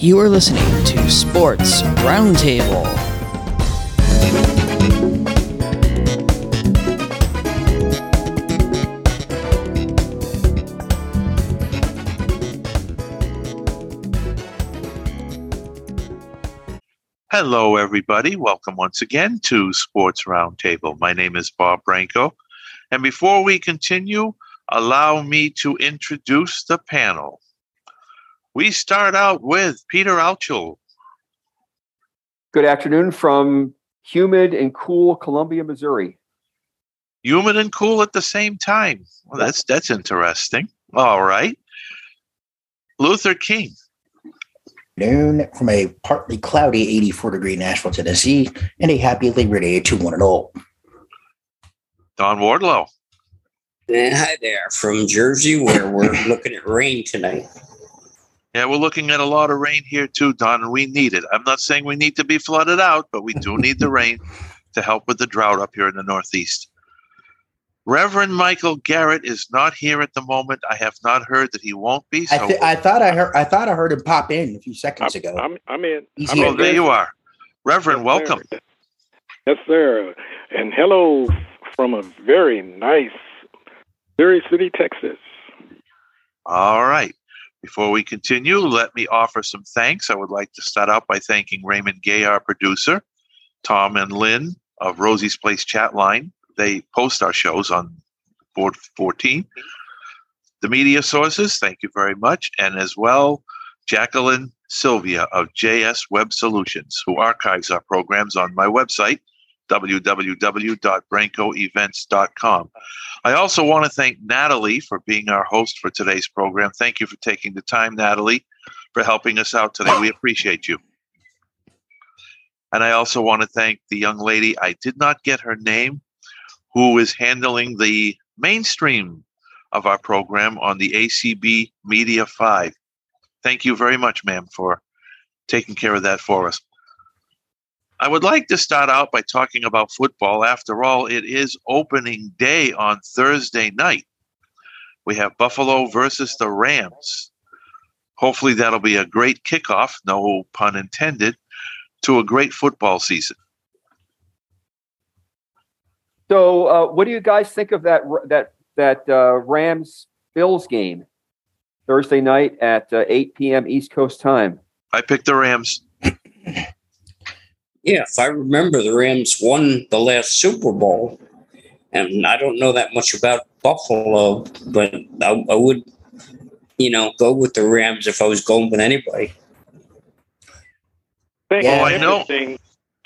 You are listening to Sports Roundtable. Hello, everybody. Welcome once again to Sports Roundtable. My name is Bob Branco. And before we continue, allow me to introduce the panel. We start out with Peter Altschul. Good afternoon from humid and cool Columbia, Missouri. Humid and cool at the same time. Well, that's that's interesting. All right. Luther King. Noon from a partly cloudy 84 degree Nashville, Tennessee, and a happy Labor Day to one and all. Don Wardlow. And hi there from Jersey, where we're looking at rain tonight. Yeah, we're looking at a lot of rain here too, Don, and we need it. I'm not saying we need to be flooded out, but we do need the rain to help with the drought up here in the Northeast. Reverend Michael Garrett is not here at the moment. I have not heard that he won't be. So I, th- I thought I heard I thought I heard him pop in a few seconds I'm, ago. I'm, I'm in. He's I'm here. oh, there you are, Reverend. Yes, welcome. sir. Yes, sir. And hello from a very nice Missouri City, Texas. All right. Before we continue, let me offer some thanks. I would like to start out by thanking Raymond Gay, our producer, Tom and Lynn of Rosie's Place chat line. They post our shows on board 14. The media sources, thank you very much. And as well, Jacqueline Sylvia of JS Web Solutions, who archives our programs on my website, www.brancoevents.com. I also want to thank Natalie for being our host for today's program. Thank you for taking the time, Natalie, for helping us out today. We appreciate you. And I also want to thank the young lady, I did not get her name, who is handling the mainstream of our program on the ACB Media 5. Thank you very much, ma'am, for taking care of that for us. I would like to start out by talking about football. After all, it is opening day on Thursday night. We have Buffalo versus the Rams. Hopefully, that'll be a great kickoff, no pun intended, to a great football season. So, uh, what do you guys think of that that that uh, Rams Bills game Thursday night at uh, 8 p.m. East Coast time? I picked the Rams. Yeah, if I remember, the Rams won the last Super Bowl, and I don't know that much about Buffalo, but I, I would, you know, go with the Rams if I was going with anybody. think Yeah. Oh, I know. interesting-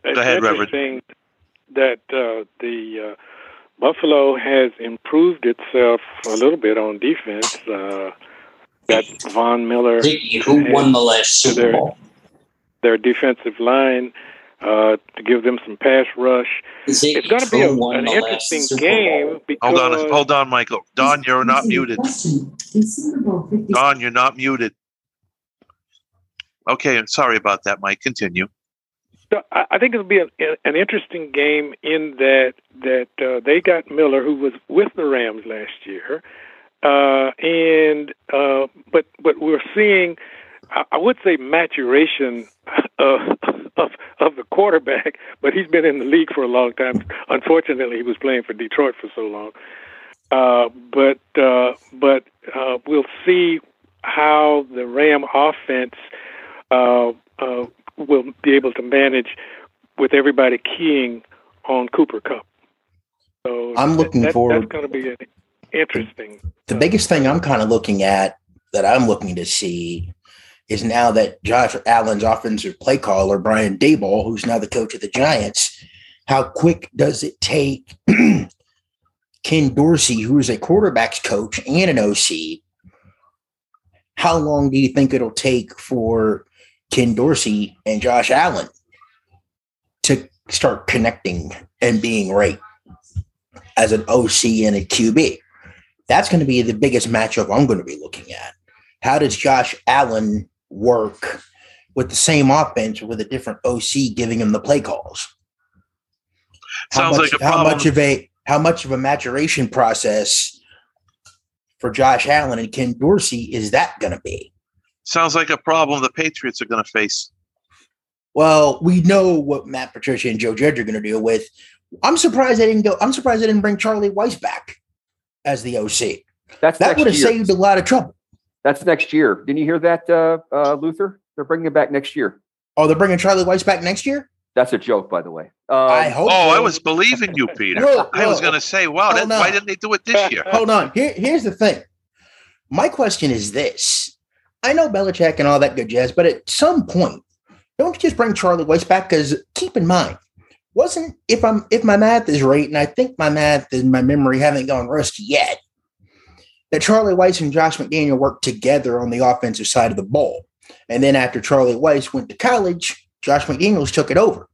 It's Go ahead, Reverend. interesting that uh, the uh, Buffalo has improved itself a little bit on defense. Uh, got Von Miller, who won the last Super There- Bowl? their defensive line, uh, to give them some pass rush. Ziggy, It's going to be a, an interesting game because Hold on, hold on, Michael. Don, you're not muted. Don, you're not muted. Okay, I'm sorry about that, Mike. Continue. So I I think it'll be an, an interesting game in that that uh, they got Miller, who was with the Rams last year, uh, and uh, but but we're seeing, I, I would say, maturation of, of of the quarterback, but he's been in the league for a long time. Unfortunately, he was playing for Detroit for so long. Uh, but uh, but uh, we'll see how the Ram offense uh, uh, will be able to manage with everybody keying on Cooper Kupp. So I'm looking that, forward- That's going to be interesting. the biggest thing I'm kind of looking at that I'm looking to see is now that Josh Allen's offensive play caller, Brian Daboll, who's now the coach of the Giants, how quick does it take Ken Dorsey, who is a quarterback's coach and an OC, how long do you think it'll take for Ken Dorsey and Josh Allen to start connecting and being right as an OC and a QB? That's going to be the biggest matchup I'm going to be looking at. How does Josh Allen work with the same offense with a different OC giving him the play calls? How Sounds much, like a how much of a how much of a maturation process for Josh Allen and Ken Dorsey is that going to be? Sounds like a problem the Patriots are going to face. Well, we know what Matt Patricia and Joe Judge are going to deal with. I'm surprised they didn't go. I'm surprised they didn't bring Charlie Weis back as the OC. That's That would have saved a lot of trouble. That's next year. Didn't you hear that, uh, uh, Luther? They're bringing it back next year. Oh, they're bringing Charlie Weis back next year. That's a joke, by the way. Um, I hope. Oh, I was believing you, Peter. Look, I was going to say, wow, that, why didn't they do it this year? Hold on. Here, here's the thing. My question is this: I know Belichick and all that good jazz, but at some point, don't you just bring Charlie Weis back? Because keep in mind, wasn't if I'm if my math is right, and I think my math and my memory haven't gone rusty yet, that Charlie Weis and Josh McDaniel worked together on the offensive side of the ball, and then after Charlie Weis went to college, Josh McDaniels took it over.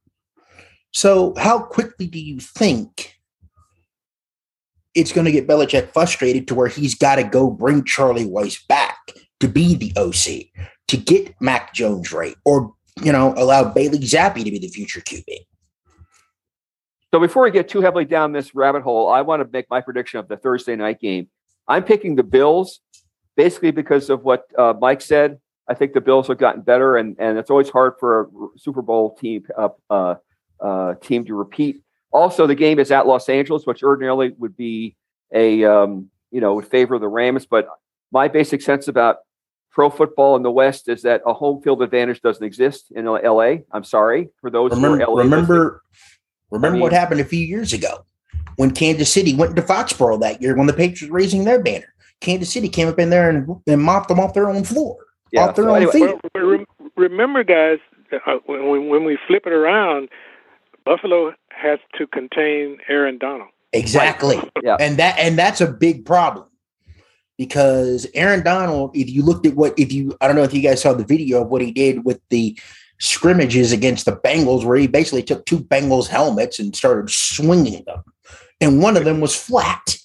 So, how quickly do you think it's going to get Belichick frustrated to where he's got to go bring Charlie Weis back to be the OC, to get Mac Jones right, or, you know, allow Bailey Zappe to be the future QB? So before we get too heavily down this rabbit hole, I want to make my prediction of the Thursday night game. I'm picking the Bills, basically because of what uh, Mike said. I think the Bills have gotten better, and and it's always hard for a Super Bowl team uh, uh, uh, team to repeat. Also, the game is at Los Angeles, which ordinarily would be a um, you know would favor the Rams. But my basic sense about pro football in the West is that a home field advantage doesn't exist in LA. I'm sorry for those Remember, who are LA listening. remember, remember I what happened a few years ago when Kansas City went to Foxborough that year when the Patriots were raising their banner. Kansas City came up in there and, and mopped them off their own floor, Yeah, off their so own anyway- field. Well, remember, guys, uh, when, when- when we flip it around, Buffalo has to contain Aaron Donald. Exactly. Yeah. And that and that's a big problem. Because Aaron Donald, if you looked at what if you I don't know if you guys saw the video of what he did with the scrimmages against the Bengals where he basically took two Bengals helmets and started swinging them. And one of them was flat.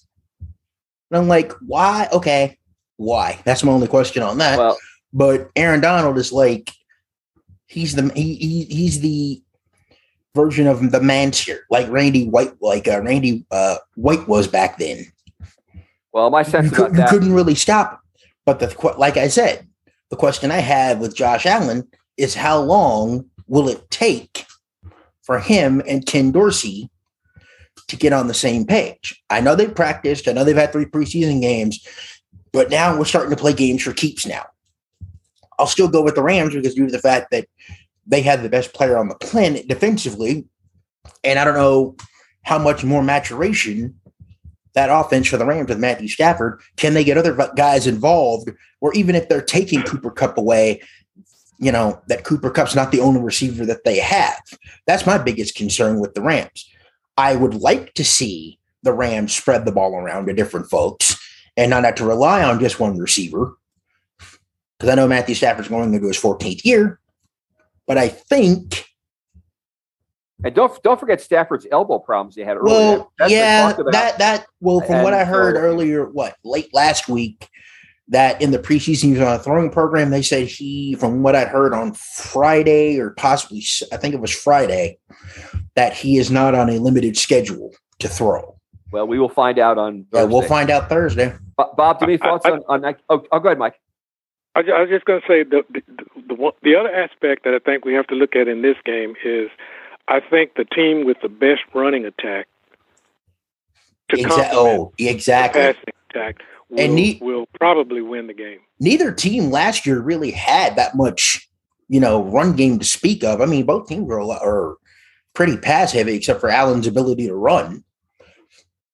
And I'm like, why? Okay. Why? That's my only question on that. Well, but Aaron Donald is like he's the he, he he's the version of the manster, like Randy White, like uh, Randy uh, White was back then. well, my You, sense could, about you couldn't really stop him. But the like I said, the question I have with Josh Allen is how long will it take for him and Ken Dorsey to get on the same page? I know they've practiced. I know they've had three preseason games, but now we're starting to play games for keeps now. I'll still go with the Rams because due to the fact that they had the best player on the planet defensively, and I don't know how much more maturation that offense for the Rams with Matthew Stafford can they get other guys involved, or even if they're taking Cooper Kupp away, you know that Cooper Kupp's not the only receiver that they have. That's my biggest concern with the Rams. I would like to see the Rams spread the ball around to different folks and not have to rely on just one receiver. Because I know Matthew Stafford's going into his 14th year, but I think, And don't don't forget Stafford's elbow problems he had earlier. well, yeah, that that well, from what I heard earlier, what late last week, that in the preseason he was on a throwing program. They said he, from what I heard on Friday or possibly, I think it was Friday, that he is not on a limited schedule to throw. well, we will find out on. Yeah, we'll find out Thursday. Bob, do you have any I- thoughts I- on on that? Oh, oh, go ahead, Mike. I, I was just going to say the the, the one, the other aspect that I think we have to look at in this game is I think the team with the best running attack to Exa- complement oh, the exactly. passing attack will, And ne- will probably win the game. neither team last year really had that much, you know, run game to speak of. I mean, both teams were, a lot, are pretty pass heavy, except for Allen's ability to run.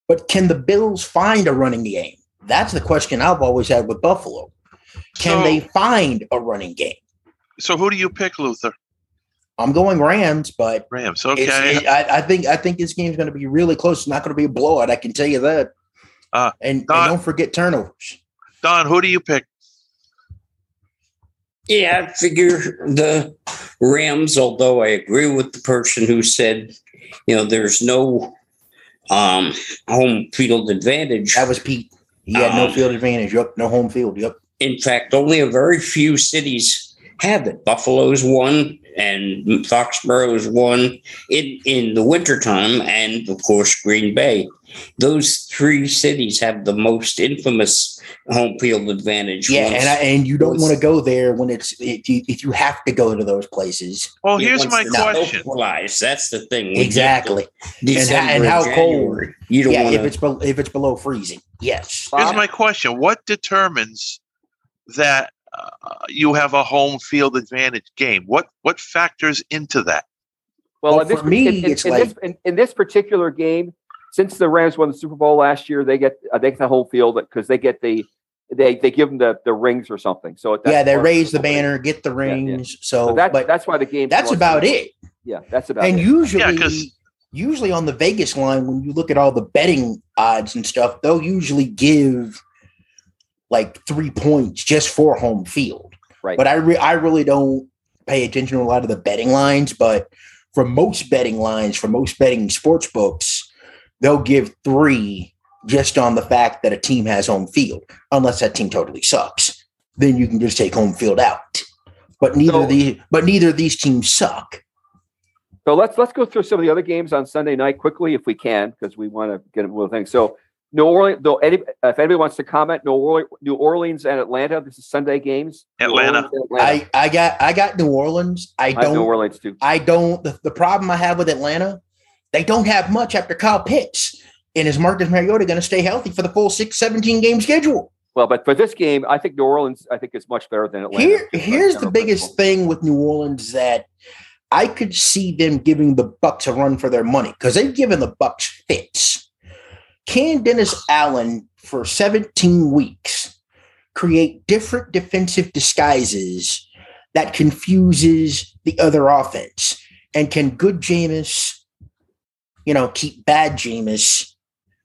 But can the Bills find a running game? That's the question I've always had with Buffalo. Can So- they find a running game? So who do you pick, Luther? I'm going Rams, but Rams. Okay. it, I, I think I think this game's going to be really close. It's not going to be a blowout. I can tell you that. Uh, and, and don't forget turnovers. Don, who do you pick? Yeah, I figure the Rams, although I agree with the person who said, you know, there's no um, home field advantage. That was Pete. He had no Um, field advantage. Yep, no home field. Yep. In fact, only a very few cities have it. Buffalo's one and Foxborough's one in, in the wintertime, and of course, Green Bay. Those three cities have the most infamous home field advantage. Yeah, once- and I, and you don't want to go there when it's if you if you have to go to those places. Well, here's my question. snow flies, That's the thing. When Exactly. to December and how or cold- You don't Yeah, want if it's be- if it's below freezing. Yes. Here's Bob? my question: What determines that you have a home field advantage game? What what factors into that? Well, Well, in this, for me, in, in- it's in this, in, in this particular game, since the Rams won the Super Bowl last year, they get uh, they get the home field because they get the they they give them the, the rings or something. So that's yeah, they raise the whole thing. banner, get the yeah. rings. So, So that, but that's why the game. that's about it. Yeah, that's about and it. usually, Yeah, 'cause- usually on the Vegas line, when you look at all the betting odds and stuff, they'll usually give like three points just for home field. Right. But I re- I really don't pay attention to a lot of the betting lines. But for most betting lines, for most betting sports books, they'll give three just on the fact that a team has home field, unless that team totally sucks. Then you can just take home field out. But neither So- of the but neither of these teams suck. So let's let's go through some of the other games on Sunday night quickly if we can because we want to get into things. So New Orleans, though, any, if anybody wants to comment, New Orleans, New Orleans and Atlanta. This is Sunday games. Atlanta. Atlanta. I, I got I got New Orleans. I I New don't Orleans too. I don't the, the problem I have with Atlanta, they don't have much after Kyle Pitts. And is Marcus Mariota going to stay healthy for the full six, 17 game schedule? Well, but for this game, I think New Orleans, I think is much better than Atlanta. Here, here's the biggest principle. thing with New Orleans that I could see them giving the Bucks a run for their money because they've given the Bucks fits. Can Dennis Allen for 17 weeks create different defensive disguises that confuses the other offense? And can good Jameis, you know, keep bad Jameis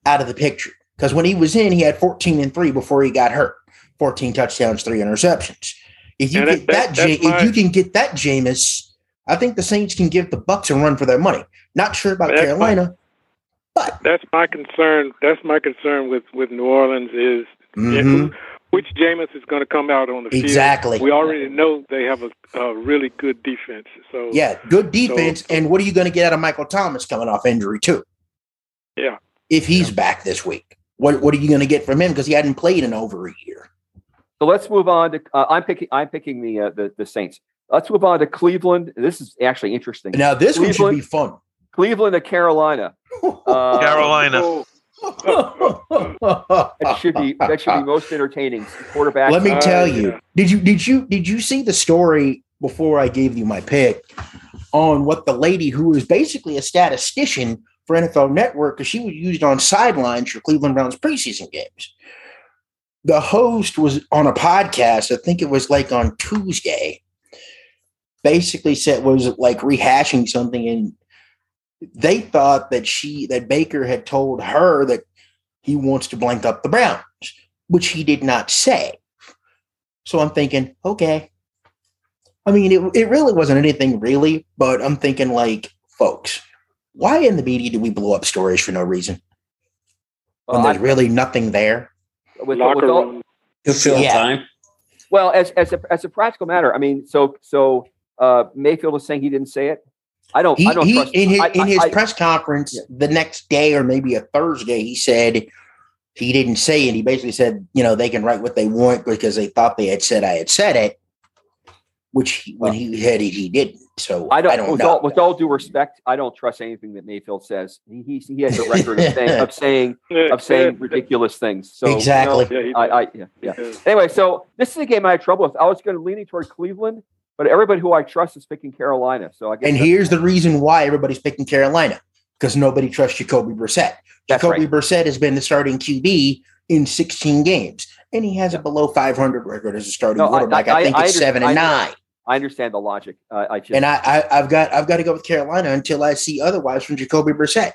out of the picture? Because when he was in, he had 14 and 3 before he got hurt. 14 touchdowns, three interceptions. If you get that- that, that- Ja- my- if you can get that Jameis, I think the Saints can give the Bucks a run for their money. Not sure about That's Carolina, but That's my concern. That's my concern with with New Orleans is Mhm. which Jameis is going to come out on the field. exactly. We already know they have a, a really good defense. So Yeah, good defense. So- and what are you going to get out of Michael Thomas coming off injury too? Yeah. If he's back this week, what what are you going to get from him because he hadn't played in over a year? So let's move on to. Uh, I'm picking. I'm picking the, uh, the the Saints. Let's move on to Cleveland. This is actually interesting. Now this one should be fun. Cleveland to Carolina. Uh, Carolina. That should be that should be most entertaining. Quarterback. Let me Uh, tell yeah. you. Did you did you did you see the story before I gave you my pick on what the lady who was basically a statistician for NFL Network because she was used on sidelines for Cleveland Browns preseason games. The host was on a podcast. I think it was like on Tuesday. Basically, said was like rehashing something, and they thought that she that Baker had told her that he wants to blank up the Browns which he did not say. So I'm thinking, okay. I mean, it, it really wasn't anything really, but I'm thinking, like, folks, why in the media do we blow up stories for no reason when Uh, there's really nothing there? with, with locker all, room. To fill Yeah. time. well, as as a, as a practical matter, I mean, so so uh, Mayfield is saying he didn't say it. I don't. He, I don't he trust. in his I- in his I- I- press conference Yeah. the next day or maybe a Thursday, he said he didn't say it. He basically said, you know, they can write what they want because they thought they had said I had said it, which he, when he had it, he didn't. So I don't. I don't with, know. all, with all due respect, I don't trust anything that Mayfield says. He he, he has a record of saying of saying of saying ridiculous things. So you know, Exactly. Yeah, I, I yeah, yeah. Yeah. Anyway, so this is a game I had trouble with. I was going to leaning toward Cleveland, but everybody who I trust is picking Carolina. So I guess And here's the reason why everybody's picking Carolina because nobody trusts Jacoby Brissett. That's Jacoby right. Brissett has been the starting QB in 16 games, and he has a below 500 record as a starting No, I- quarterback. I, I- think I it's under- seven I and under- nine. I understand the logic. Uh, I just And I, I, I've got, I've got to go with Carolina until I see otherwise from Jacoby Brissett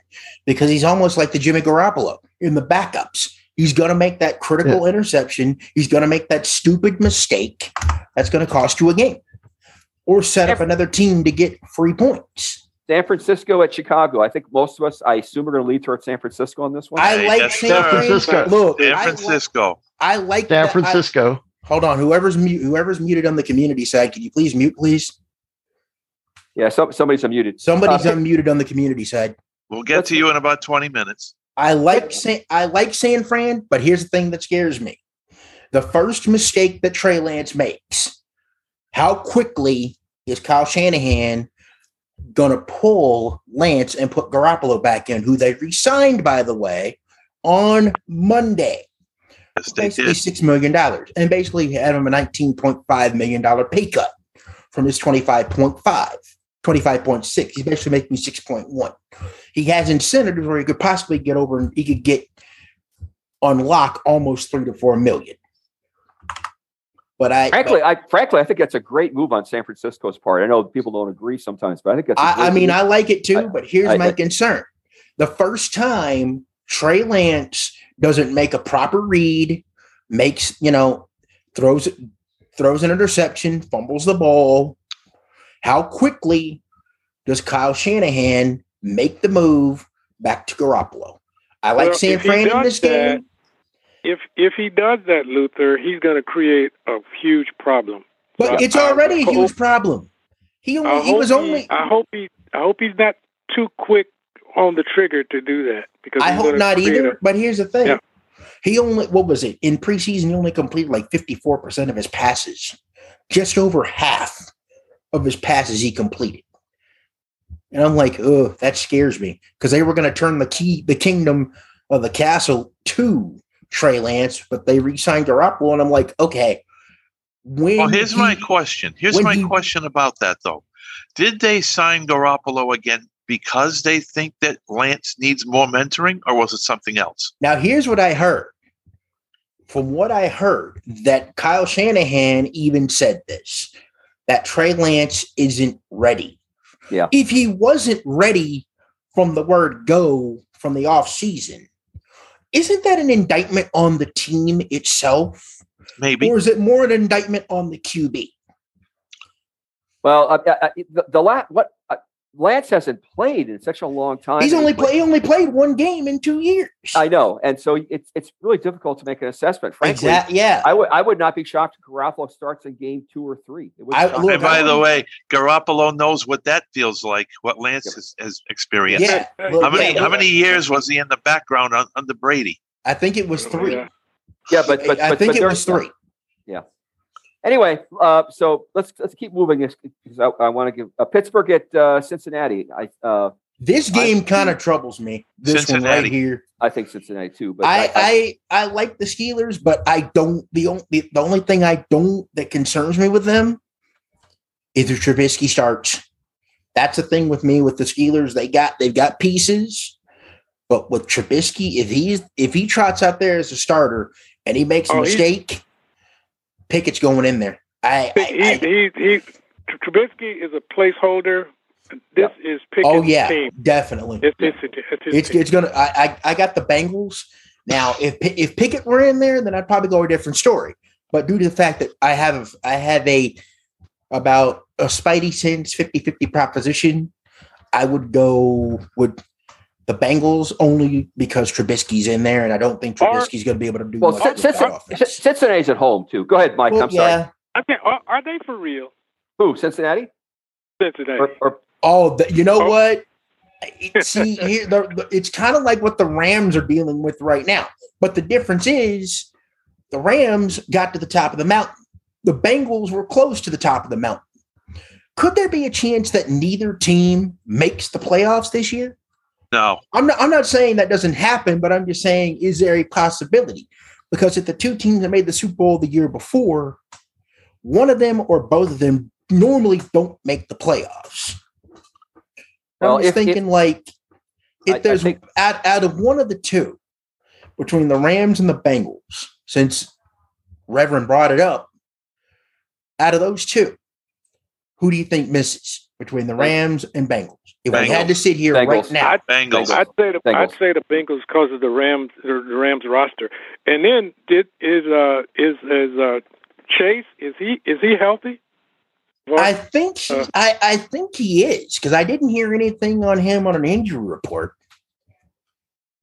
because he's almost like the Jimmy Garoppolo in the backups. He's going to make that critical interception. He's going to make that stupid mistake that's going to cost you a game, or set up another team to get free points. San Francisco at Chicago. I think most of us, I assume, are going to lead towards San Francisco on this one. I Hey, like yes, San sir. Francisco. Look, San I like- Francisco. I like San that- I- Francisco. hold on, whoever's mute, whoever's muted on the community side, can you please mute, please? yeah, so, somebody's unmuted. Somebody's Uh, unmuted on the community side. We'll get to you in about 20 minutes. I like San, I like San Fran, but here's the thing that scares me. the first mistake that Trey Lance makes, how quickly is Kyle Shanahan going to pull Lance and put Garoppolo back in, who they re-signed, by the way, on Monday? Yes, basically six million dollars, and basically had him a nineteen point five million dollar pay cut from his 25.5, 25.6. He's basically making six point one. He has incentives where he could possibly get over and he could get unlock almost three to four million. But I, Frankly, I frankly I think that's a great move on San Francisco's part. I know people don't agree sometimes, but I think that's. a I, I great mean, move. I like it too, I- but here's I- my I- concern. The first time Trey Lance doesn't make a proper read, makes, you know, throws it throws an interception, fumbles the ball. How quickly does Kyle Shanahan make the move back to Garoppolo? I like Well, San if Fran in this that- game. If if he does that, Luther, he's going to create a huge problem. But it's already a huge problem. He only he was he- only I hope he. I hope he's not too quick on the trigger to do that because I hope not either. a- but here's the thing. Yeah. He only what was it? In preseason, he only completed like 54% of his passes. Just over half of his passes he completed. And I'm like, oh, that scares me. Because they were going to turn the key, the kingdom of the castle to Trey Lance, but they re-signed Garoppolo, and I'm like, okay. When Well, here's he- my question. Here's my he- question about that, though. Did they sign Garoppolo again because they think that Lance needs more mentoring, or was it something else? Now, here's what I heard. From what I heard, that Kyle Shanahan even said this that Trey Lance isn't ready. Yeah. If he wasn't ready from the word go from the off season, isn't that an indictment on the team itself? Maybe. Or is it more an indictment on the QB? Well, I, I, I- the, the la- what uh, Lance hasn't played in such a long time. He's only played- play, he only played one game in two years. I know, and so it's it's really difficult to make an assessment. Frankly, Exactly. Yeah. I would I would not be shocked if Garoppolo starts in game two or three. It I- look, and by I the way, Garoppolo knows what that feels like, what Lance has, has experienced. Yeah. How Look, How many yeah, how many years was he in the background un, under Brady? I think it was three. Yeah. yeah, but but, I think but it was three. Anyway, uh, so let's let's keep moving this because I, I want to give uh, Pittsburgh at uh, Cincinnati. I uh, This game kind of troubles me. This one right Cincinnati. here. I think Cincinnati too. But I, I I like the Steelers, but I don't. The only the only thing I don't that concerns me with them is if Trubisky starts. That's the thing with me with the Steelers. They got they've got pieces, but with Trubisky, if he's if he trots out there as a starter and he makes a Oh, he's- mistake, Pickett's going in there. I, I, He, I he, he, Trubisky is a placeholder. This is Pickett's oh yeah, team. definitely. It's, it's, it's, It's it's gonna. I, I I got the Bengals. Now, if if Pickett were in there, then I'd probably go a different story. But due to the fact that I have I have a about a Spidey sense 50-50 proposition, I would go with the Bengals only because Trubisky's in there, and I don't think Or- Trubisky's going to be able to do well, much Cin- with that Cincinnati, offense. Cincinnati's at home too. Go ahead, Mike. Well, I'm sorry. yeah. I think, are, are they for real? Who? Cincinnati? Cincinnati. Or, or Oh, the, you know Oh. what? See, here, the, the- it's kind of like what the Rams are dealing with right now. But the difference is the Rams got to the top of the mountain. The Bengals were close to the top of the mountain. Could there be a chance that neither team makes the playoffs this year? No. I'm not, I'm not saying that doesn't happen, but I'm just saying, is there a possibility? Because if the two teams that made the Super Bowl the year before, one of them or both of them normally don't make the playoffs. Well, I'm just if- if- thinking like if I- I there's think- out, out of one of the two between the Rams and the Bengals, since Reverend brought it up, out of those two, who do you think misses between the Rams and Bengals? If we had to sit here right now, I- Bengals. I'd say the I'd Bengals. say the Bengals because of the Rams the the Rams roster. And then did is uh is is uh Chase is he is he healthy? Well, I think he, Uh. I, I think he is because I didn't hear anything on him on an injury report.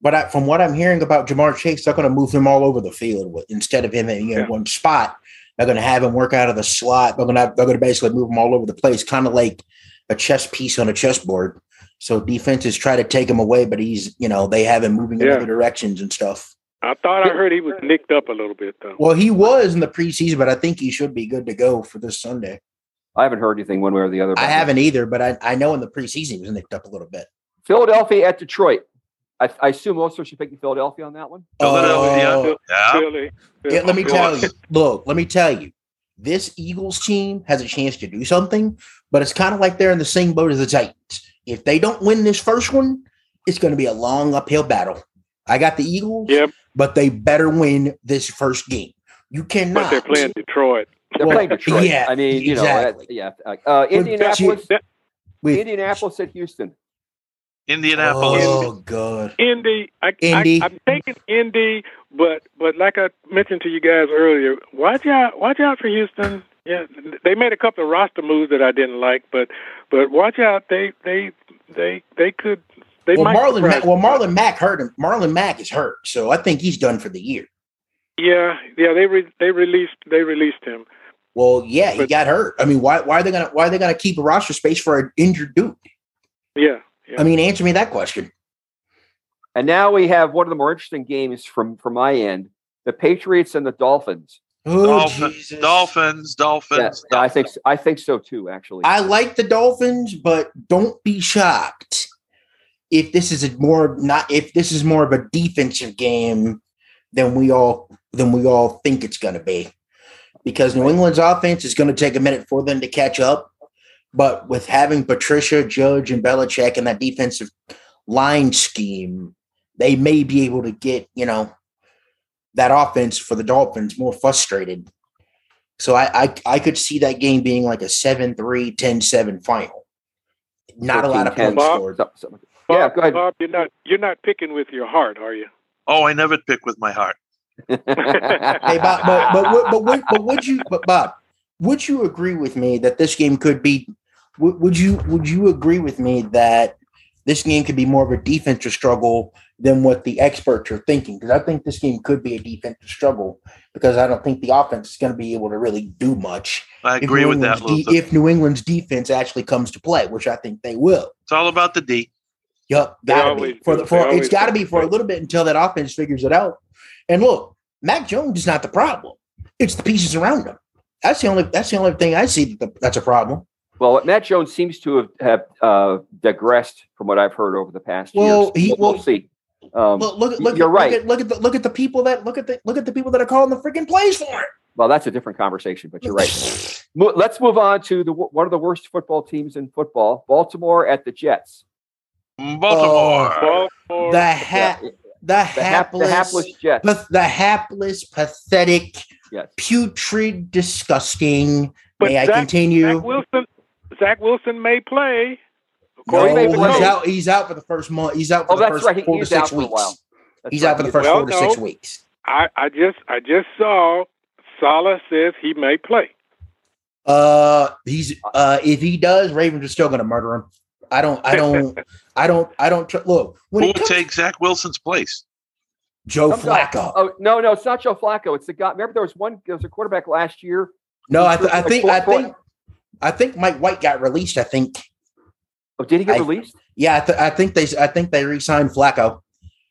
But I, from what I'm hearing about Ja'Marr Chase, they're going to move him all over the field with, instead of him in you know, Yeah. one spot. They're going to have him work out of the slot. They're going to they're going to basically move him all over the place, kind of like a chess piece on a chessboard. So defenses try to take him away, but he's you know they have him moving in Yeah. other directions and stuff. I thought I heard he was nicked up a little bit though. Well, he was in the preseason, but I think he should be good to go for this Sunday. I haven't heard anything one way or the other. I haven't either, but I, I know in the preseason he was nicked up a little bit. Philadelphia at Detroit. I, I assume most of us should pick Philadelphia on that one. Philadelphia. Oh, Yeah. Philly, yeah, let me tell you. Look, let me tell you. This Eagles team has a chance to do something, but it's kind of like they're in the same boat as the Titans. If they don't win this first one, it's going to be a long uphill battle. I got the Eagles, Yep, but they better win this first game. You cannot. but they're playing Detroit. They're Well, playing Detroit. yeah, I mean, you exactly. know, yeah. Uh, Indianapolis, with- Indianapolis at Houston. Indianapolis. Oh, God. Indy, I, Indy. I, I'm taking Indy, but but like I mentioned to you guys earlier, watch out, watch out for Houston. Yeah, they made a couple of roster moves that I didn't like, but but watch out, they they they they could they Well, might. Marlon, Mack, well. Marlon Mack hurt him. Marlon Mack is hurt, so I think he's done for the year. Yeah, yeah, they re- they released they released him. Well, yeah, he got hurt. I mean, why, why are they gonna why are they gonna keep a roster space for an injured dude? Yeah, yeah. I mean, answer me that question. And now we have one of the more interesting games from from my end: the Patriots and the Dolphins. Oh, Dolphin- Jesus. Dolphins. Dolphins. Yeah, yeah, I think I think so too. Actually, I like the Dolphins, but don't be shocked if this is a more not if this is more of a defensive game than we all than we all think it's going to be. Because New England's offense is going to take a minute for them to catch up, but with having Patricia, Judge, and Belichick in that defensive line scheme, they may be able to get you know that offense for the Dolphins more frustrated. So I, I I could see that game being like a 7-3, 10-7 final. Not a lot of 13-10. points Bob? scored. So- so- Bob, yeah, go ahead. Bob, you're not you're not picking with your heart, are you? Oh, I never pick with my heart. Hey, Bob, but but would- but would, but would you but Bob, would you agree with me that this game could be would, would you would you agree with me that this game could be more of a defensive struggle than what the experts are thinking? Because I think this game could be a defensive struggle because I don't think the offense is going to be able to really do much. I if agree New with that, England's de- if New England's defense actually comes to play, which I think they will. It's all about the D. Yup, They gotta always be for the for They it's always got to be for a little bit until that offense figures it out. And look, Mac Jones is not the problem; it's the pieces around him. That's the only that's the only thing I see that the, that's a problem. Well, Mac Jones seems to have, have uh, digressed from what I've heard over the past Well, year. he- we'll, well- see. Um, Look, look, look, You're look right. At, look at the look at the people that look at the look at the people that are calling the freaking plays for it. well, that's a different conversation, but you're right. Let's move on to the one of the worst football teams in football, Baltimore at the Jets. Baltimore. Baltimore, the ha- the The, hap- the hapless, hapless Jets. path- the hapless, pathetic, Yes. putrid, disgusting. But May I continue? Zach Wilson. Zach Wilson may play. No, Corey may play. he's out. He's out for the first month. He's out for Oh, the first right. He- four to six out for a weeks. That's he's right. out for the first Well, four to six weeks. I, I just I just saw Saleh says he may play. Uh, he's uh, if he does, Ravens are still going to murder him. I don't. I don't. I don't. I don't. Tr- look when Who would comes take Zach Wilson's place? Joe Some guy- Flacco. Oh no, no, it's not Joe Flacco. It's the guy. Remember, there was one. There was a quarterback last year. no, I, th- I like think. four- I four- think. I think Mike White got released. I think. Oh, did he get I- released? Yeah, I, th- I think they. I think they re-signed Flacco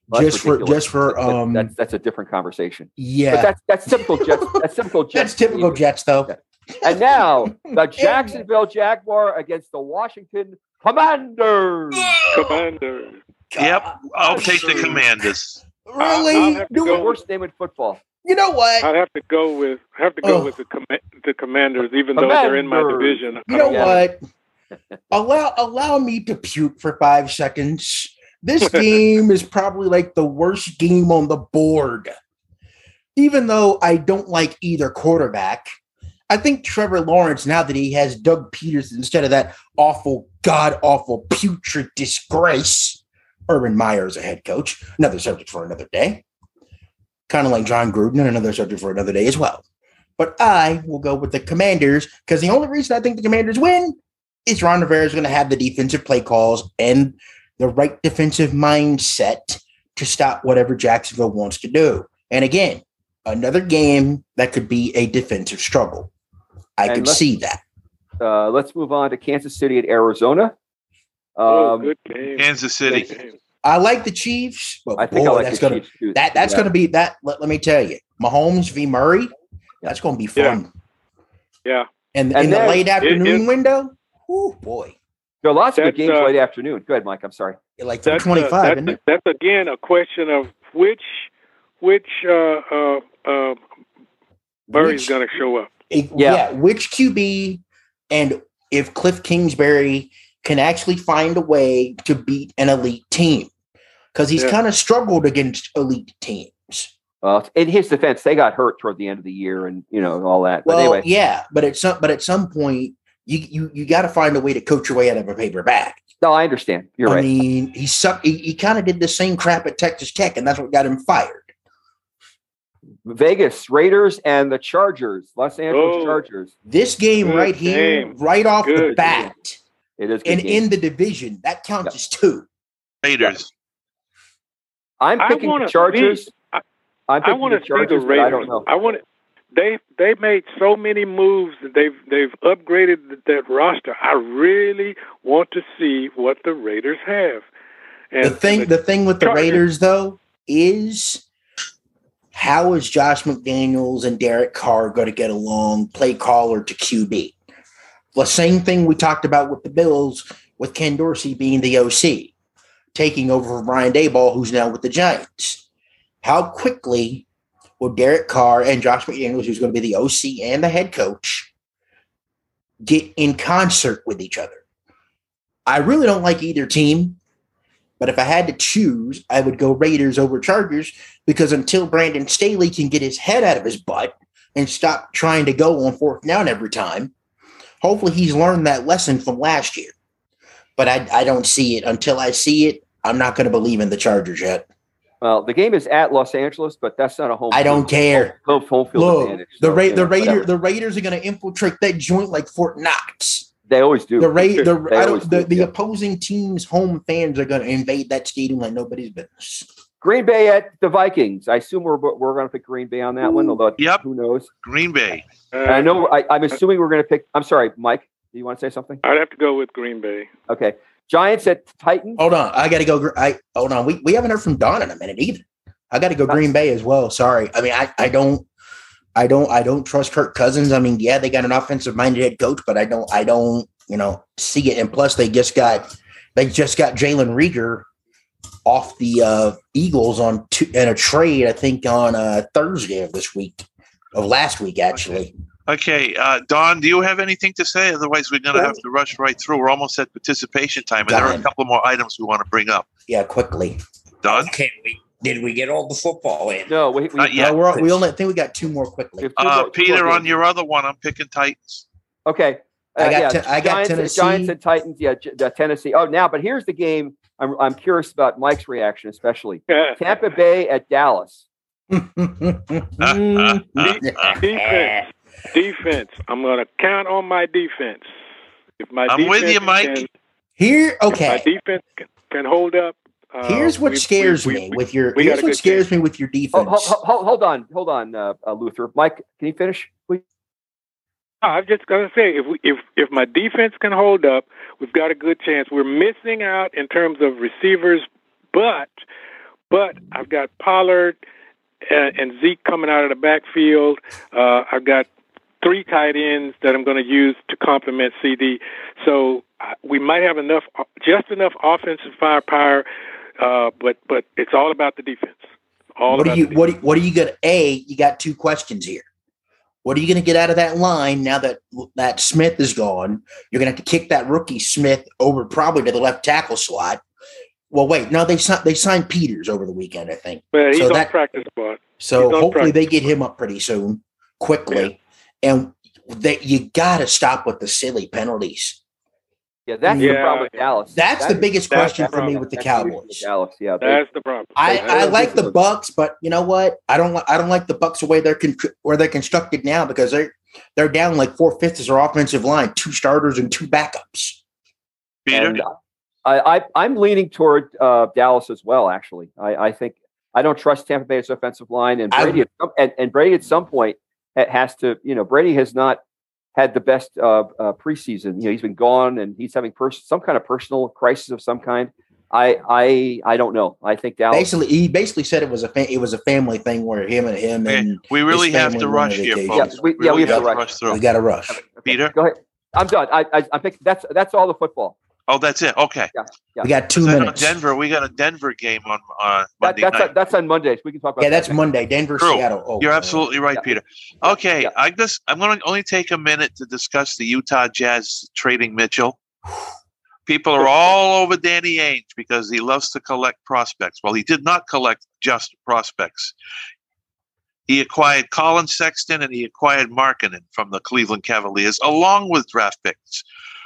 Well, that's just for just for But um. that's that's a different conversation. yeah, But that's that's typical Jets. That's typical Jets. that's typical Jets though. And now the Jacksonville Jaguar against the Washington Commanders. Commander. Yep, I'll take the Commanders. I'll- I'll Really? have Do The go it. worst name in football. You know what? I'd have to go with have to go Oh. with the com- the Commanders, even though they're in my division. You know Yeah. what? allow allow me to puke for five seconds. This game is probably like the worst game on the board. Even though I don't like either quarterback, I think Trevor Lawrence, now that he has Doug Peters instead of that awful, god awful, putrid disgrace, Urban Meyer as a head coach, another subject for another day. Kind of like Jon Gruden, and another subject for another day as well. But I will go with the Commanders because the only reason I think the Commanders win is Ron Rivera is going to have the defensive play calls and the right defensive mindset to stop whatever Jacksonville wants to do. And again, another game that could be a defensive struggle. I And could see that. Uh, let's move on to Kansas City at Arizona. Oh, Um, good game. Kansas City. Game. I like the Chiefs, but I think boy, I like that's gonna too. that that's Yeah. gonna be that. Let, let me tell you, Mahomes v Murray. That's gonna be fun. Yeah. And, And in the late afternoon it- window, oh boy, There are lots of good games uh, late afternoon. Go ahead, Mike. I'm sorry. like That's, twenty uh, that's, isn't it? that's again a question of which which uh, uh, uh, Murray's going to show up. It- Yeah. yeah. which QB and if Cliff Kingsbury can actually find a way to beat an elite team because he's Yeah. kind of struggled against elite teams. Well, in his defense, they got hurt toward the end of the year, and you know all that. But Well, anyway, yeah, but at some but at some point you you you got to find a way to coach your way out of a paper bag. no, I understand. You're I right. I mean, he sucked. He, he kind of did the same crap at Texas Tech, and that's what got him fired. Vegas Raiders and the Chargers, Los Angeles Oh. Chargers. This game Good right here, game. right off the Good bat, It is. and game. in the division, that counts Yeah. as two. Raiders. I'm I picking wanna the Chargers. see- I- I'm I picking want the to see Chargers, the Raiders. I don't know. I want they they made so many moves that they've they've upgraded th- that roster. I really want to see what the Raiders have. And the thing, and the thing with the Chargers- Raiders though is how is Josh McDaniels and Derek Carr going to get along? Play caller to QB. The same thing we talked about with the Bills, with Ken Dorsey being the OC, taking over for Brian Daboll, who's now with the Giants. How quickly will Derek Carr and Josh McDaniels, who's going to be the OC and the head coach, get in concert with each other? I really don't like either team. But if I had to choose, I would go Raiders over Chargers because until Brandon Staley can get his head out of his butt and stop trying to go on fourth down every time, hopefully he's learned that lesson from last year. But I, I don't see it. Until I see it, I'm not going to believe in the Chargers yet. Well, the game is at Los Angeles, but that's not a home. I don't care. Home, home field Look, advantage. the Ra- the Raider the Raiders are going to infiltrate that joint like Fort Knox. They always do. The Ra- the, They I don't, the, do, the yeah. opposing team's home fans are going to invade that stadium like nobody's business. Green Bay at the Vikings. I assume we're we're going to pick Green Bay on that one, although Yep. who knows? Green Bay. uh, I know. I, I'm assuming we're going to pick. I'm sorry, Mike. Do you want to say something? I'd have to go with Green Bay. Okay. Giants at Titans. Hold on, I got to go. I hold on. We, we haven't heard from Don in a minute either. I got to go Green Bay as well. Sorry. I mean, I, I don't, I don't, I don't trust Kirk Cousins. I mean, yeah, they got an offensive minded head coach, but I don't, I don't, you know, see it. And plus, they just got, they just got Jalen Reagor off the uh, Eagles on two, in a trade. I think on uh, Thursday of this week, of last week actually. Okay, uh, Don, do you have anything to say? Otherwise, we're going to have to rush right through. We're almost at participation time, and there are a couple more items we want to bring up. Yeah, quickly. Don, Okay, we, did we get all the football in? No, we, we, Not yet. Yeah, we're, we only I think we got two more quickly. two uh, more- two more Peter, on your other one, I'm picking Titans. Okay. I got yeah, Ten- I got Giants, Tennessee. Giants and Titans. Yeah, J- the Tennessee. Oh, now, but here's the game. I'm I'm curious about Mike's reaction, especially Tampa Bay at Dallas. defense, defense. I'm going to count on my defense. If my I'm with you, defense Mike. Can, Here, If my okay. defense can, can hold up. Uh, Here's what we- scares we- me we- with your. Here's what good scares me with your Oh, defense. hold, hold, hold on, hold on, uh, uh, Luther. Mike, can you finish? please? I'm just gonna say if we, if if my defense can hold up, we've got a good chance. We're missing out in terms of receivers, but but I've got Pollard and, and Zeke coming out of the backfield. Uh, I've got three tight ends that I'm going to use to complement CD. So uh, we might have enough, just enough offensive firepower, uh, but but it's all about the defense. All what are about you? What? What are you gonna? A. You got two questions here. What are you going to get out of that line now that that Smith is gone? You're going to have to kick that rookie Smith over probably to the left tackle slot. Well, wait, no, they signed they signed Peters over the weekend, I think. But he's So on that- practice squad. So hopefully they get him up pretty soon, quickly, and that you got to stop with the silly penalties. Yeah, that's the Yeah. problem with Dallas. That's That the is- biggthey that's question the for me with the that's Cowboys. with Dallas, yeah. they- That's the problem. I, I I like the. Bucks, but you know what? I don't like I don't like the Bucks the way they're con- where they're constructed now because they're they're down like four fifths of their offensive line, two starters and two backups. Peter, And I, I, I'm leaning toward uh, Dallas as well. Actually, I, I think I don't trust Tampa Bay's offensive line, and I- Brady, at some, and, and Brady at some point ha- has to. You know, Brady has not had the best uh, uh, preseason. You know, he's been gone, and he's having pers- some kind of personal crisis of some kind. I I I don't know. I think Dallas. Basically, he basically said it was a fa- it was a family thing where him and him Okay, and we really his have to rush here, vacation. folks. Yeah, we- yeah, we really have to got rush. through. we got to rush. Peter? Go ahead. I'm done. I I, I picked that's that's all the football. Oh, that's it. Okay. Yeah. We got two minutes. Denver, we got a Denver game on uh, That, Monday that's night. that's on Mondays. We can talk about Yeah, that that's next- Monday. Denver, True. Seattle. Oh, You're man. absolutely right, Yeah. Peter. Okay, Yeah. I just I'm going to only take a minute to discuss the Utah Jazz trading Mitchell. People are all over Danny Ainge because he loves to collect prospects. Well, he did not collect just prospects. He acquired Collin Sexton and he acquired Markkanen from the Cleveland Cavaliers, along with draft picks.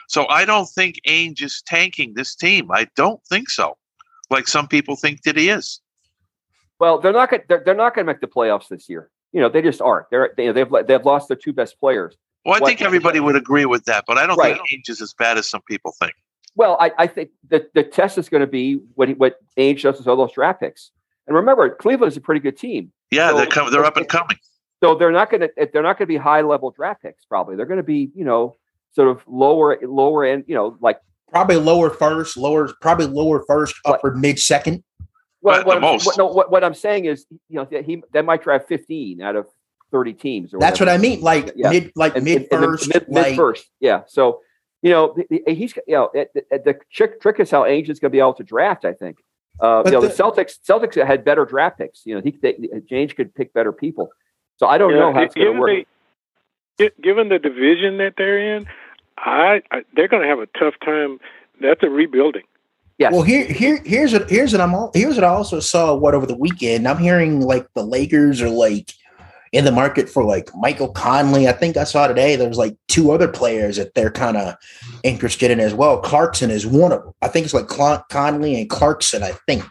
So I don't think Ainge is tanking this team. I don't think so, like some people think that he is. Well, they're not going. They're, they're not going to make the playoffs this year. You know, they just aren't. They're they, they've they've lost their two best players. Well, I What- think everybody would agree with that, but I don't Right. think Ainge is as bad as some people think. Well, I, I think the the test is going to be what he, what Ainge does with all those draft picks. And remember, Cleveland is a pretty good team, Yeah, So- they're coming. They're up and coming. so they're not going to they're not going to be high level draft picks. Probably they're going to be you know sort of lower lower end. You know, like Probably lower first, lower probably lower first, What? upper mid second. well, what, I'm, most. what, no, what, what I'm saying is you know that he they might draft 15 out of 30 teams. Or That's what. I mean. Like Yeah. mid, like And- mid and- and the first, mid, like mid first. Yeah. So, you know, the- the- he's, you know, it, it- the trick, trick is how Ainge is going to be able to draft, I think. Uh, you know, the, the- Celtics, Celtics had better draft picks. You know, he, they, Ainge could pick better people. So I don't Yeah, know how it's going to work. the- gi- given the division that they're in, I, I they're going to have a tough time. That's a rebuilding. Yes. Well, here, here, here's what here's what I'm all here's what I also saw what over the weekend. I'm hearing like the Lakers are like in the market for like Michael Conley. I think I saw today there's like two other players that they're kind of interested in as well. Clarkson is one of them. I think it's like Cl- Conley and Clarkson. I think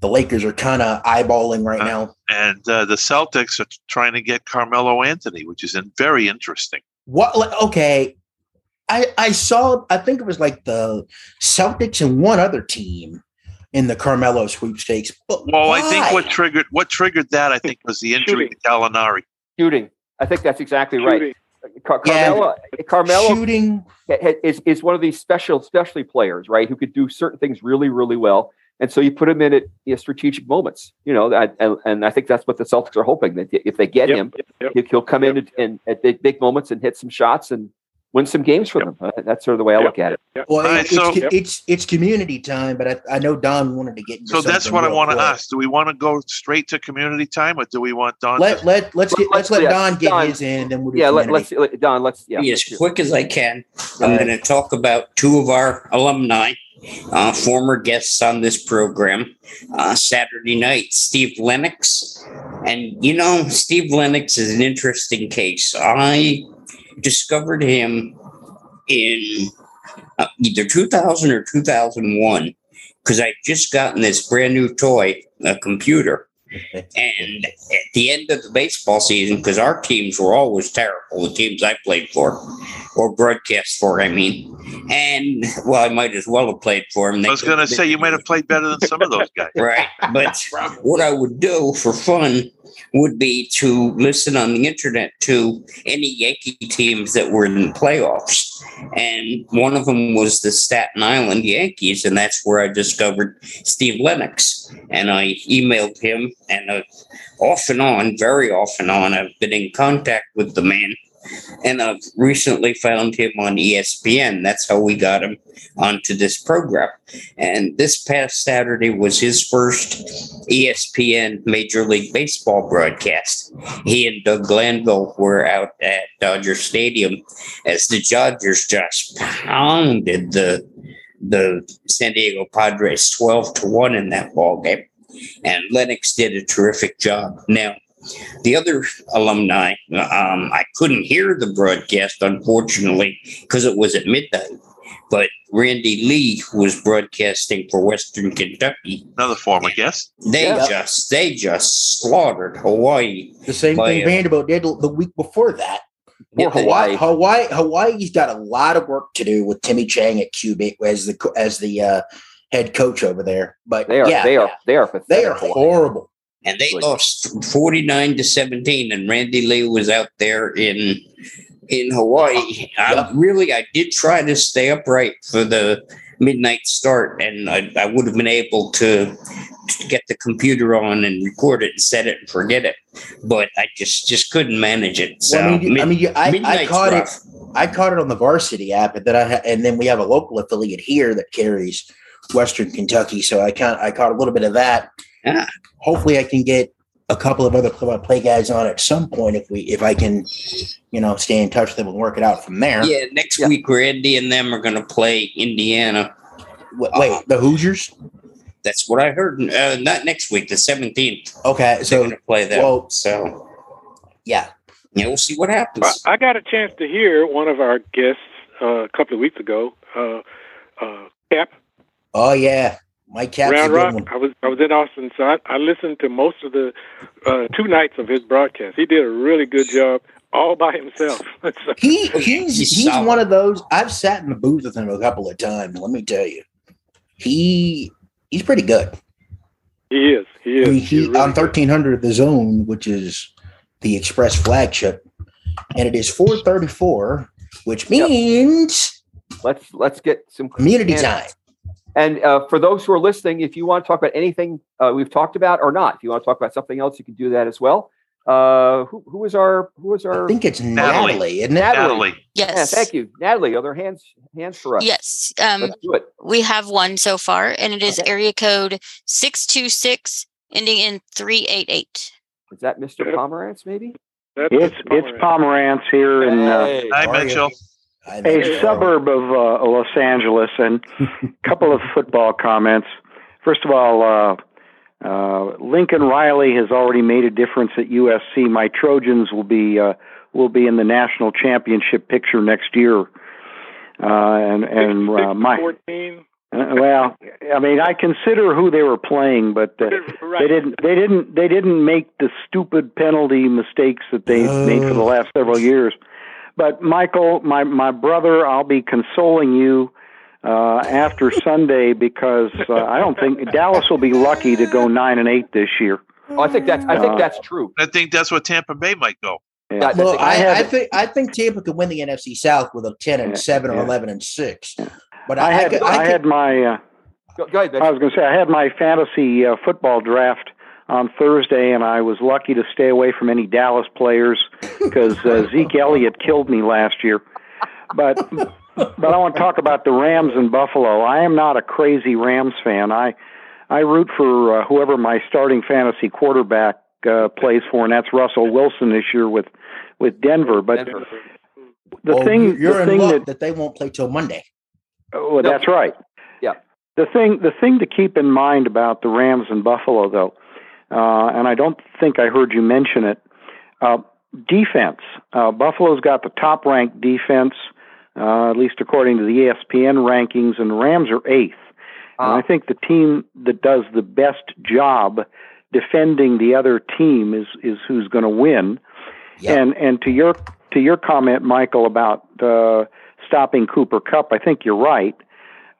the Lakers are kind of eyeballing right Uh, now. And uh, the Celtics are trying to get Carmelo Anthony, which is in, very interesting. What? Okay, I I saw. I think it was like the Celtics and one other team in the Carmelo sweepstakes. But Well, I think what triggered what triggered that I think was the injury to Gallinari. Shooting. I think that's exactly right. Shooting. Car- Yeah. Carmelo, Carmelo shooting. is, is one of these special, specialty players, right? Who could do certain things really, really well. And so you put him in at you know, strategic moments, you know, that, and, and I think that's what the Celtics are hoping that if they get Yep, him, yep, yep. He'll, come in and, and at big moments and hit some shots and win some games for them. Uh, that's sort of the way I look at it. Well, All right, it's, so- it's, it's it's community time, but I, I know Don wanted to get. Into So that's what I want to ask. Do we want to go straight to community time, or do we want Don? Let to, let let's get let's let Yeah, Don get Don. his in, and then we'll do Yeah, let, community. let's let, Don. Let's yeah. be as quick as I can. Go I'm ahead. going to talk about two of our alumni, uh, former guests on this program. Uh, Saturday night, Steve Lennox. And, you know, Steve Lennox is an interesting case. I discovered him in uh, either 2000 or 2001 because I'd just gotten this brand new toy, a computer. And at the end of the baseball season, because our teams were always terrible, the teams I played for or broadcast for, I mean. And well, I might as well have played for them. I was going to say you might have played better than some of those guys. right. But what I would do for fun would be to listen on the internet to any Yankee teams that were in the playoffs. And one of them was the Staten Island Yankees, and that's where I discovered Steve Lennox. And I emailed him, and uh, off and on, very off and on, I've been in contact with the man. And I've recently found him on ESPN. That's how we got him onto this program. And this past Saturday was his first ESPN Major League Baseball broadcast. He and Doug Glanville were out at Dodger Stadium as the Dodgers just pounded the the San Diego Padres 12 to 1 in that ball game. And Lennox did a terrific job. Now, the other alumni, um, I couldn't hear the broadcast, unfortunately, because it was at midnight. But Randy Lee was broadcasting for Western Kentucky. Another former guest. They Yeah. just they just slaughtered Hawaii. The same Well, thing yeah. Vanderbilt did the week before that. Poor Hawaii. Hawaii, Hawaii's got a lot of work to do with Timmy Chang at QB as the as the uh, head coach over there. But They are. yeah, they are. yeah. They are. Pathetic. they are horrible. And they Like- lost 49 to 17 and randy lee was out there in in hawaii I really i did try to stay upright for the midnight start, and I, I would have been able to, to get the computer on and record it and set it and forget it, but I just just couldn't manage it. So Well, I mean, mid- I mean, I, I caught it. I caught it on the varsity app, and then I ha- and then we have a local affiliate here that carries Western Kentucky. So I can I caught a little bit of that. Ah. Hopefully, I can get a couple of other play guys on at some point if we if I can, you know, stay in touch with them and work it out from there. Yeah, next Yeah. week Randy and them are going to play Indiana. Wait, wait, the Hoosiers? That's what I heard. Uh, not next week, the seventeenth. Okay, They're so going to play them. well- so yeah, yeah, we'll see what happens. I, I got a chance to hear one of our guests uh, a couple of weeks ago, uh, uh, Cap oh yeah, Mike Cap's Round Rock. one. I was I was in Austin, so I, I listened to most of the uh, two nights of his broadcast. He did a really good job all by himself. So, He he's He's he's one of those. I've sat in the booth with him a couple of times. Let me tell you, he he's pretty good. he is. He is. He, He's he, really on thirteen hundred the zone, which is the Express flagship, and it is four thirty four, which Yep. means Let's let's get some community time. And uh, for those who are listening, if you want to talk about anything uh, we've talked about or not, if you want to talk about something else, you can do that as well. Uh, who, who is our who is our? I think it's Natalie. Natalie, isn't it? Natalie. Natalie. Yeah, Yes. thank you, Natalie. Other hands hands for us. Yes. Um, Let's do it. we have one so far, and it is Okay. area code 626, ending in 388. Is that Mr. Yeah. Pomerantz? Maybe. That's It's Pomerantz. it's Pomerantz here in uh, Hey. Hi, How are you? Mitchell. I a suburb of uh, Los Angeles, and a couple of football comments. First of all, uh, uh, Lincoln Riley has already made a difference at USC. My Trojans will be uh, will be in the national championship picture next year, uh, and and uh, my 14. uh, well, I mean, I consider who they were playing, but uh, Right. they didn't they didn't they didn't make the stupid penalty mistakes that they made for the last several years. But Michael, my my brother, I'll be consoling you uh, after Sunday because uh, I don't think Dallas will be lucky to go nine and eight this year. Oh, I think that's I think Uh, that's true. I think that's what Tampa Bay might go. Yeah. That- Well, I I, I think I think Tampa could win the NFC South with a ten and Yeah, seven or yeah. eleven and six. But I I, had could, I, I, had my uh, Go, go ahead, I was going to say I had my fantasy uh, football draft on Thursday, and I was lucky to stay away from any Dallas players because uh, Zeke Elliott killed me last year. But but I want to talk about the Rams in Buffalo. I am not a crazy Rams fan. I I root for uh, whoever my starting fantasy quarterback uh, plays for, and that's Russell Wilson this year with with Denver. But Denver. the well, thing you're the in thing luck that that, they won't play till Monday. Oh, No. that's right. Yeah. The thing, the thing to keep in mind about the Rams and Buffalo, though, uh, and I don't think I heard you mention it. Uh, defense. Uh, Buffalo's got the top-ranked defense, uh, at least according to the ESPN rankings, and the Rams are eighth. And Uh, I think the team that does the best job defending the other team is is who's going to win. Yeah. And and to your to your comment, Michael, about uh, stopping Cooper Kupp, I think you're right.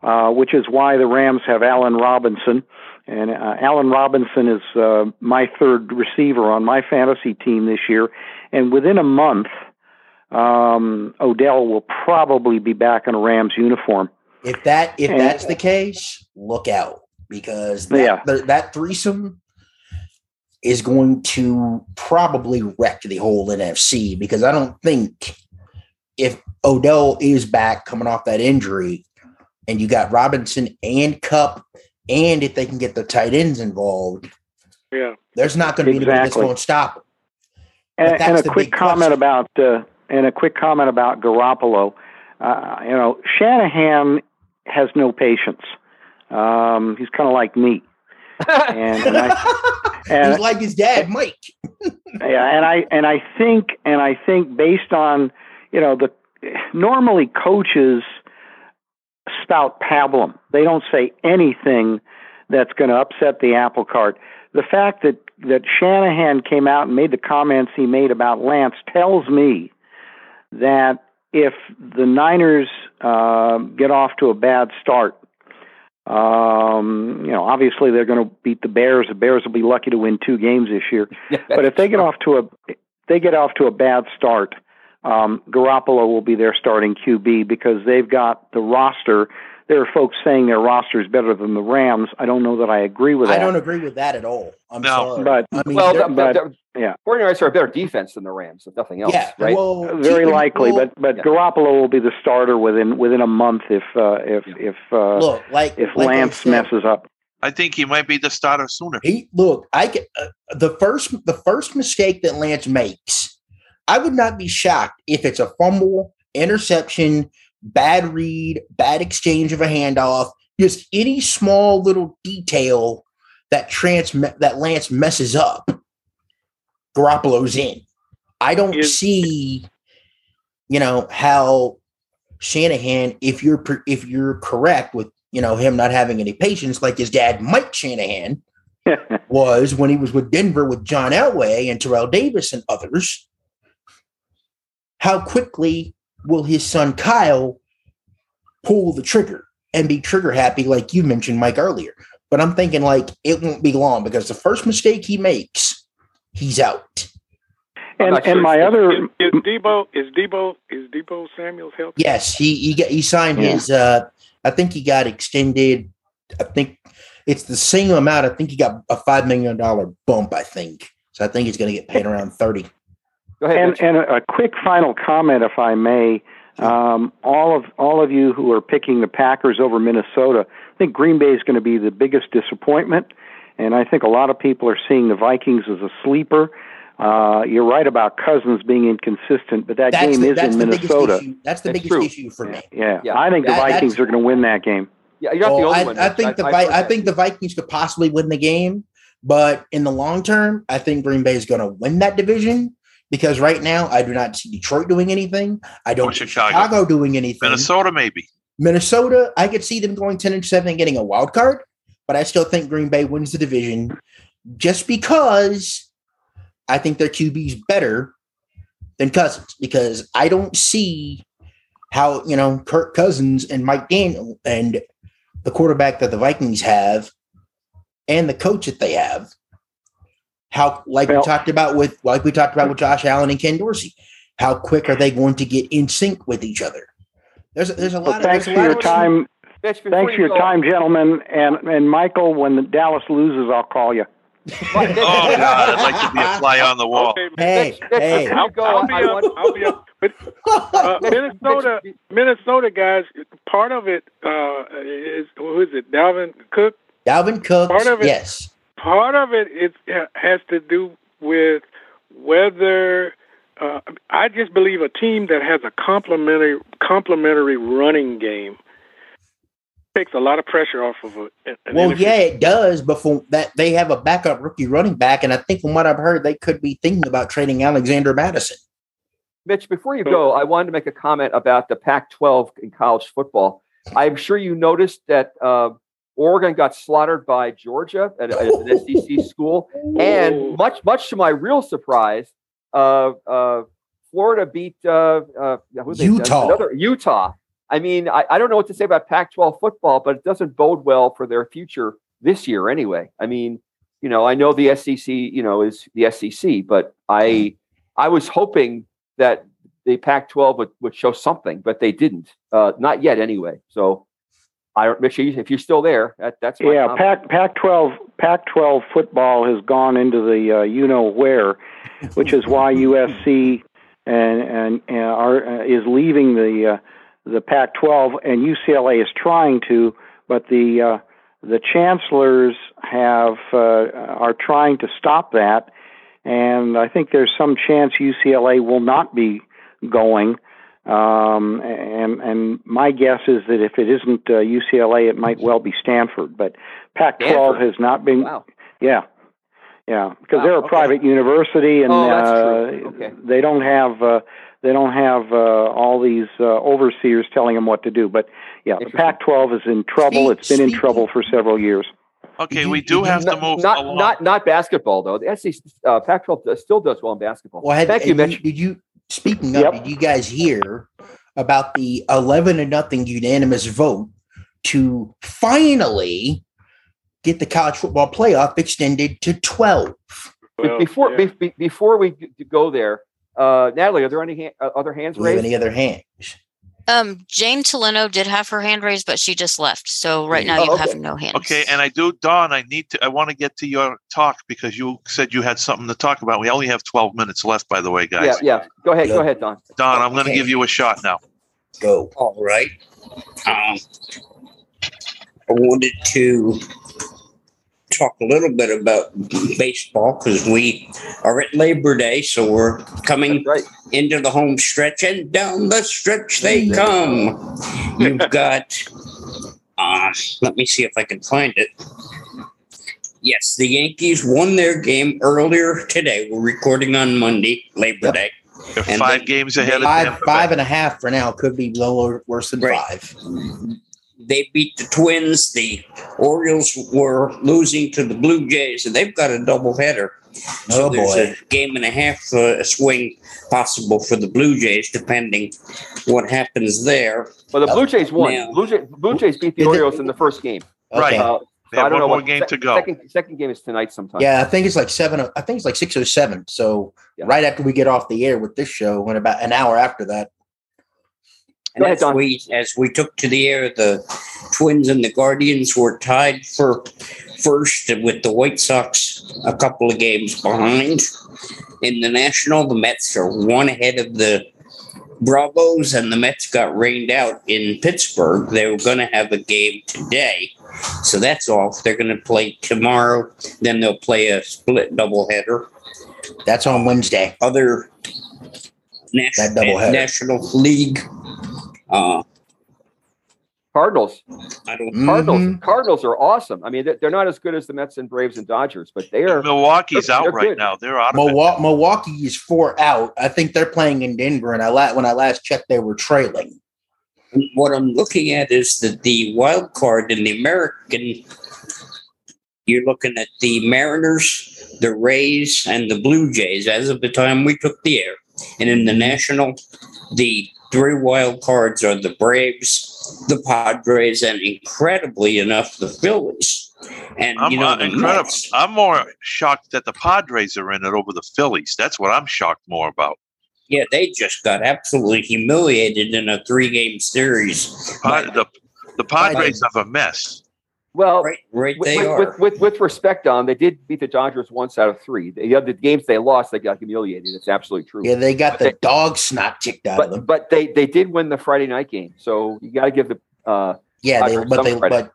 Uh, which is why the Rams have Allen Robinson, and uh, Allen Robinson is uh, my third receiver on my fantasy team this year. And within a month, um, Odell will probably be back in a Rams uniform. If that if And- that's the case, look out because that, Yeah. the, that threesome is going to probably wreck the whole NFC because I don't think if Odell is back coming off that injury and you got Robinson and Kupp and if they can get the tight ends involved, Yeah. there's not going to be anybody that's going to stop them. And, and a quick comment question. about uh, and a quick comment about Garoppolo. Uh, you know, Shanahan has no patience. Um, he's kind of like me, and, and I, and He's like his dad, Mike. yeah, and I and I think and I think based on you know the normally coaches spout pablum. They don't say anything that's going to upset the apple cart. The fact that that Shanahan came out and made the comments he made about Lance tells me that if the Niners uh, get off to a bad start, um, you know, obviously they're going to beat the Bears. The Bears will be lucky to win two games this year but if they get off to a they get off to a bad start, um, Garoppolo will be their starting QB because they've got the roster there are folks saying their roster is better than the Rams. I don't know that I agree with that. I don't agree with that at all. I'm No. sorry. But I mean, well, they're- the, but- the, yeah. 49ers are a better defense than the Rams, if nothing else, yeah, right? well, very keep likely, well, but but yeah. Garoppolo will be the starter within within a month if uh, if Yeah. if uh, look, like if like Lance said, messes up. I think he might be the starter sooner. He look, I get uh, the first the first mistake that Lance makes. I would not be shocked if it's a fumble, interception, bad read, bad exchange of a handoff, just any small little detail that trans that Lance messes up. Garoppolo's in. I don't Is- see, you know, how Shanahan, if you're if you're correct with you know him not having any patience, like his dad Mike Shanahan was when he was with Denver with John Elway and Terrell Davis and others. How quickly will his son Kyle pull the trigger and be trigger happy, like you mentioned, Mike, earlier? But I'm thinking like it won't be long because the first mistake he makes, he's out. I'm and sure my it's- other Is, is Deebo is Deebo is Deebo Samuel's healthy? Yes, he he, got, he signed Yeah. his. uh I think he got extended. I think it's the same amount. I think he got a five million dollar bump. I think so. I think he's going to get paid around thirty. Go ahead. and and a, a quick final comment, if I may. Um, all of all of you who are picking the Packers over Minnesota, I think Green Bay is going to be the biggest disappointment, and I think a lot of people are seeing the Vikings as a sleeper. Uh, you're right about Cousins being inconsistent, but that That's game the, is that's in the biggest Minnesota. issue. That's the It's biggest true. issue for me. Yeah, Yeah. I think the That- that's- Vikings are going to win that game. yeah, you're not Well, the only I, one. I Mitch. think the I've Vi- I think the Vikings could possibly win the game, but in the long term, I think Green Bay is going to win that division because right now I do not see Detroit doing anything. I don't Chicago. Chicago doing anything. Minnesota, maybe. Minnesota, I could see them going 10 and 7 and getting a wild card, but I still think Green Bay wins the division just because I think their QB is better than Cousins because I don't see how, you know, Kirk Cousins and Mike Daniel and the quarterback that the Vikings have and the coach that they have, how, like Well- we talked about with, like we talked about with Josh Allen and Ken Dorsey, how quick are they going to get in sync with each other? There's, there's a Well, lot of thanks there's for lot your of- time. Mitch, before Thanks you for your go- time, gentlemen, and and Michael. When Dallas loses, I'll call you. Oh God, I'd like to be a fly on the wall. Okay, Hey, Mitch, Mitch, hey. before you go, I'll be I up. want- I'll be up. But uh, Minnesota, Minnesota guys, part of it uh, is who is it? Dalvin Cook. Dalvin Cook, Part of it- yes. Part of it is has to do with whether uh, I just believe a team that has a complementary complementary running game takes a lot of pressure off of it. And- and Well, then yeah, it- it does. Before that, they have a backup rookie running back, and I think from what I've heard, they could be thinking about trading Alexander Mattison. Mitch, before you go, I wanted to make a comment about the Pac-12 in college football. I'm sure you noticed that uh, Oregon got slaughtered by Georgia at, at an SEC school, and much, much to my real surprise, uh, uh, Florida beat uh, uh, Utah. Another Utah. I mean, I, I don't know what to say about Pac-12 football, but it doesn't bode well for their future this year, anyway. I mean, you know, I know the SEC, you know, is the SEC, but I, I was hoping that the Pac-12 would, would show something, but they didn't. Uh, not yet, anyway. So, I you, if you're still there, that, that's Yeah, comment. Pac Pac-12 Pac-12 football has gone into the uh, you know where, which is why USC and and, and are uh, is leaving the uh, the Pac-12 and UCLA is trying to, but the uh, the chancellors have uh, are trying to stop that, and I think there's some chance UCLA will not be going. Um, and and my guess is that if it isn't uh, UCLA, it might well be Stanford. But Pac-12 Stanford? has not been. Wow. Yeah, yeah, because Wow, they're a okay. private university, and Oh, uh. Okay. they don't have uh, they don't have uh, all these uh, overseers telling them what to do. But yeah, the Pac-12 is in trouble. Speak- it's been in trouble for several years. Okay, we do you- have to Not, move not, along. not, not basketball though. The SEC, uh, Pac-12 still does well in basketball. Well, had, Thank you, Mitch. Did you speaking of? Yep. Did you guys hear about the eleven to nothing unanimous vote to finally get the college football playoff extended to twelve? Well, before yeah. be, be- before we go there, uh, Natalie, are there any ha- uh, other hands Do we have raised? any other hands? Um, Jane Tolino did have her hand raised, but she just left. So right now Oh, you okay. have no hands. Okay, and I do, Don. I need to. I want to get to your talk because you said you had something to talk about. We only have twelve minutes left, by the way, guys. Yeah, yeah. Go ahead. Go Yeah. ahead, Don. Don, I'm going to Okay. give you a shot now. Go. All right. Um, I wanted to talk a little bit about baseball because we are at Labor Day, so we're coming right. into the home stretch, and down the stretch they come. You've got, uh, let me see if I can find it. Yes, the Yankees won their game earlier today. We're recording on Monday, Labor Yep. Day. They're And five they- games ahead of Five, Tampa five Bay. and a half for now. Could be lower, worse than Right. five. They beat the Twins. The Orioles were losing to the Blue Jays, and they've got a doubleheader. So Oh there's boy. a game and a half uh, swing possible for the Blue Jays, depending what happens there. Well, the Blue Jays won. Now- Blue, Jay, Blue Jays beat the Orioles in the first game. Right. Okay. Uh, They so I have don't one know more what game sec- to go. Second, second game is tonight sometime. Yeah, I think it's like seven. I think it's like six or seven. So Yeah. right after we get off the air with this show, and about an hour after that, And as we as we took to the air, the Twins and the Guardians were tied for first, with the White Sox a couple of games behind. In the National, the Mets are one ahead of the Bravos, and the Mets got rained out in Pittsburgh. They were going to have a game today, so that's off. They're going to play tomorrow. Then they'll play a split doubleheader that's on Wednesday. other national, doubleheader. national league. Uh, Cardinals. I don't. Cardinals. Mhm. Cardinals are awesome. I mean, they're, they're not as good as the Mets and Braves and Dodgers, but they are. Milwaukee's they're out right good. now. They're out of it. Milwaukee, Milwaukee is four out. I think they're playing in Denver, and I la- when I last checked, they were trailing. What I'm looking at is that the wild card in the American. You're looking at the Mariners, the Rays, and the Blue Jays as of the time we took the air. And in the National, the three wild cards are the Braves, the Padres, and incredibly enough, the Phillies. And I'm you know, uh, incredible. Mets- I'm more shocked that the Padres are in it over the Phillies. That's what I'm shocked more about. yeah, they just got absolutely humiliated in a three-game series. But- the the Padres have a mess. Well, right, right, with, they with, are. with, with, with respect, Don, they did beat the Dodgers once out of three. The other games they lost, they got humiliated. It's absolutely true. Yeah, they got the dog snot kicked out of but them. but they they did win the Friday night game, so you got to give the uh, Yeah, they, but some they credit. but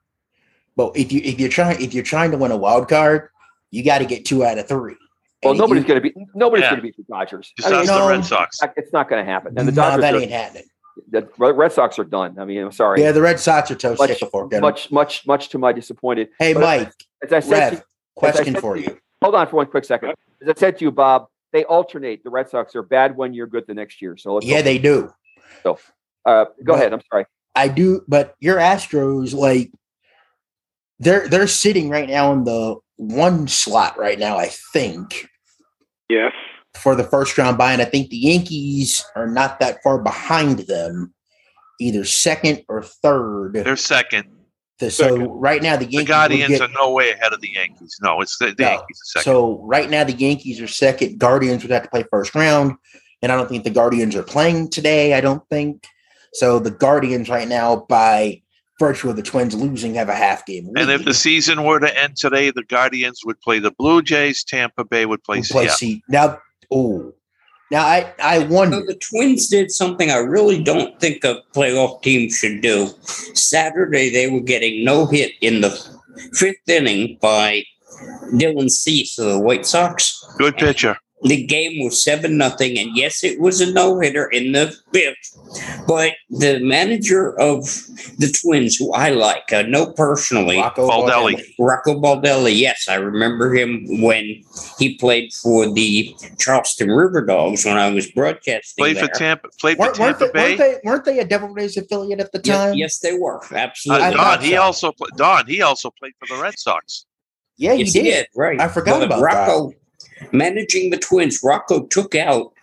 but if you if you're trying if you're trying to win a wild card, you got to get two out of three. well And nobody's you- going to be nobody's Yeah. going to beat the Dodgers. Just I mean, ask no, the Red Sox. it's not going to happen. And the no, Dodgers, that are, ain't happening. The Red Sox are done. I mean, I'm sorry. Yeah, the Red Sox are toast much. Much, much, much, much to my disappointed. hey, but- Mike, As I said, Rev, as I question said for to you. Hold on for one quick second. As I said to you, Bob, they alternate. The Red Sox are bad one year, good the next year. So let's Yeah, hope- they do. uh, go But- ahead. I'm sorry. I do, but your Astros, like they're they're sitting right now in the one slot right now, I think, Yes. For the first round bye. And I think the Yankees are not that far behind them, either second or third. They're second. so second. right now the The Yankees would Guardians get- are no way ahead of the Yankees. No, it's the, the No. Yankees are second. So right now the Yankees are second. Guardians would have to play first round, and I don't think the Guardians are playing today. I don't think so. The Guardians right now, by virtue of the Twins losing, have a half game. Lead. and if the season were to end today, the Guardians would play the Blue Jays. Tampa Bay would play We'll play Seattle. C now, oh, now I I So wonder. the Twins did something I really don't think a playoff team should do. Saturday, they were getting no hit in the fifth inning by Dylan Cease of the White Sox. Good pitcher. The game was seven nothing, and yes, it was a no hitter in the fifth. But the manager of the Twins, who I like, I know personally, Rocco Baldelli. Baldelli. Rocco Baldelli, yes, I remember him when he played for the Charleston River Dogs when I was broadcasting. Played for. Tampa. Played for Weren't, weren't, Tampa they, Bay. weren't they weren't they a Devil Rays affiliate at the time? yes, they were Uh, absolutely. I Don, he so. also pla- Don. He also played for the Red Sox. yeah, yes, he did. Right, I forgot But about Rocco. Managing the Twins, Rocco took out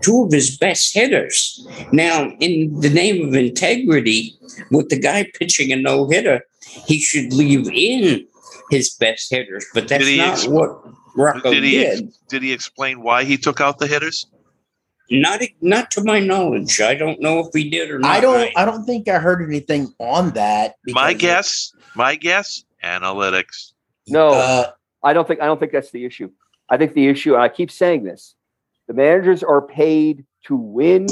two of his best hitters. Now, in the name of integrity, with the guy pitching a no hitter, he should leave in his best hitters. But that's Did he not ex- what Rocco did he ex- did. Did he explain why he took out the hitters? Not not to my knowledge. I don't know if he did or not. I don't. I don't think I heard anything on that. My because- guess, my guess, analytics. No, Uh, I don't think I don't think that's the issue. I think the issue, and I keep saying this, the managers are paid to win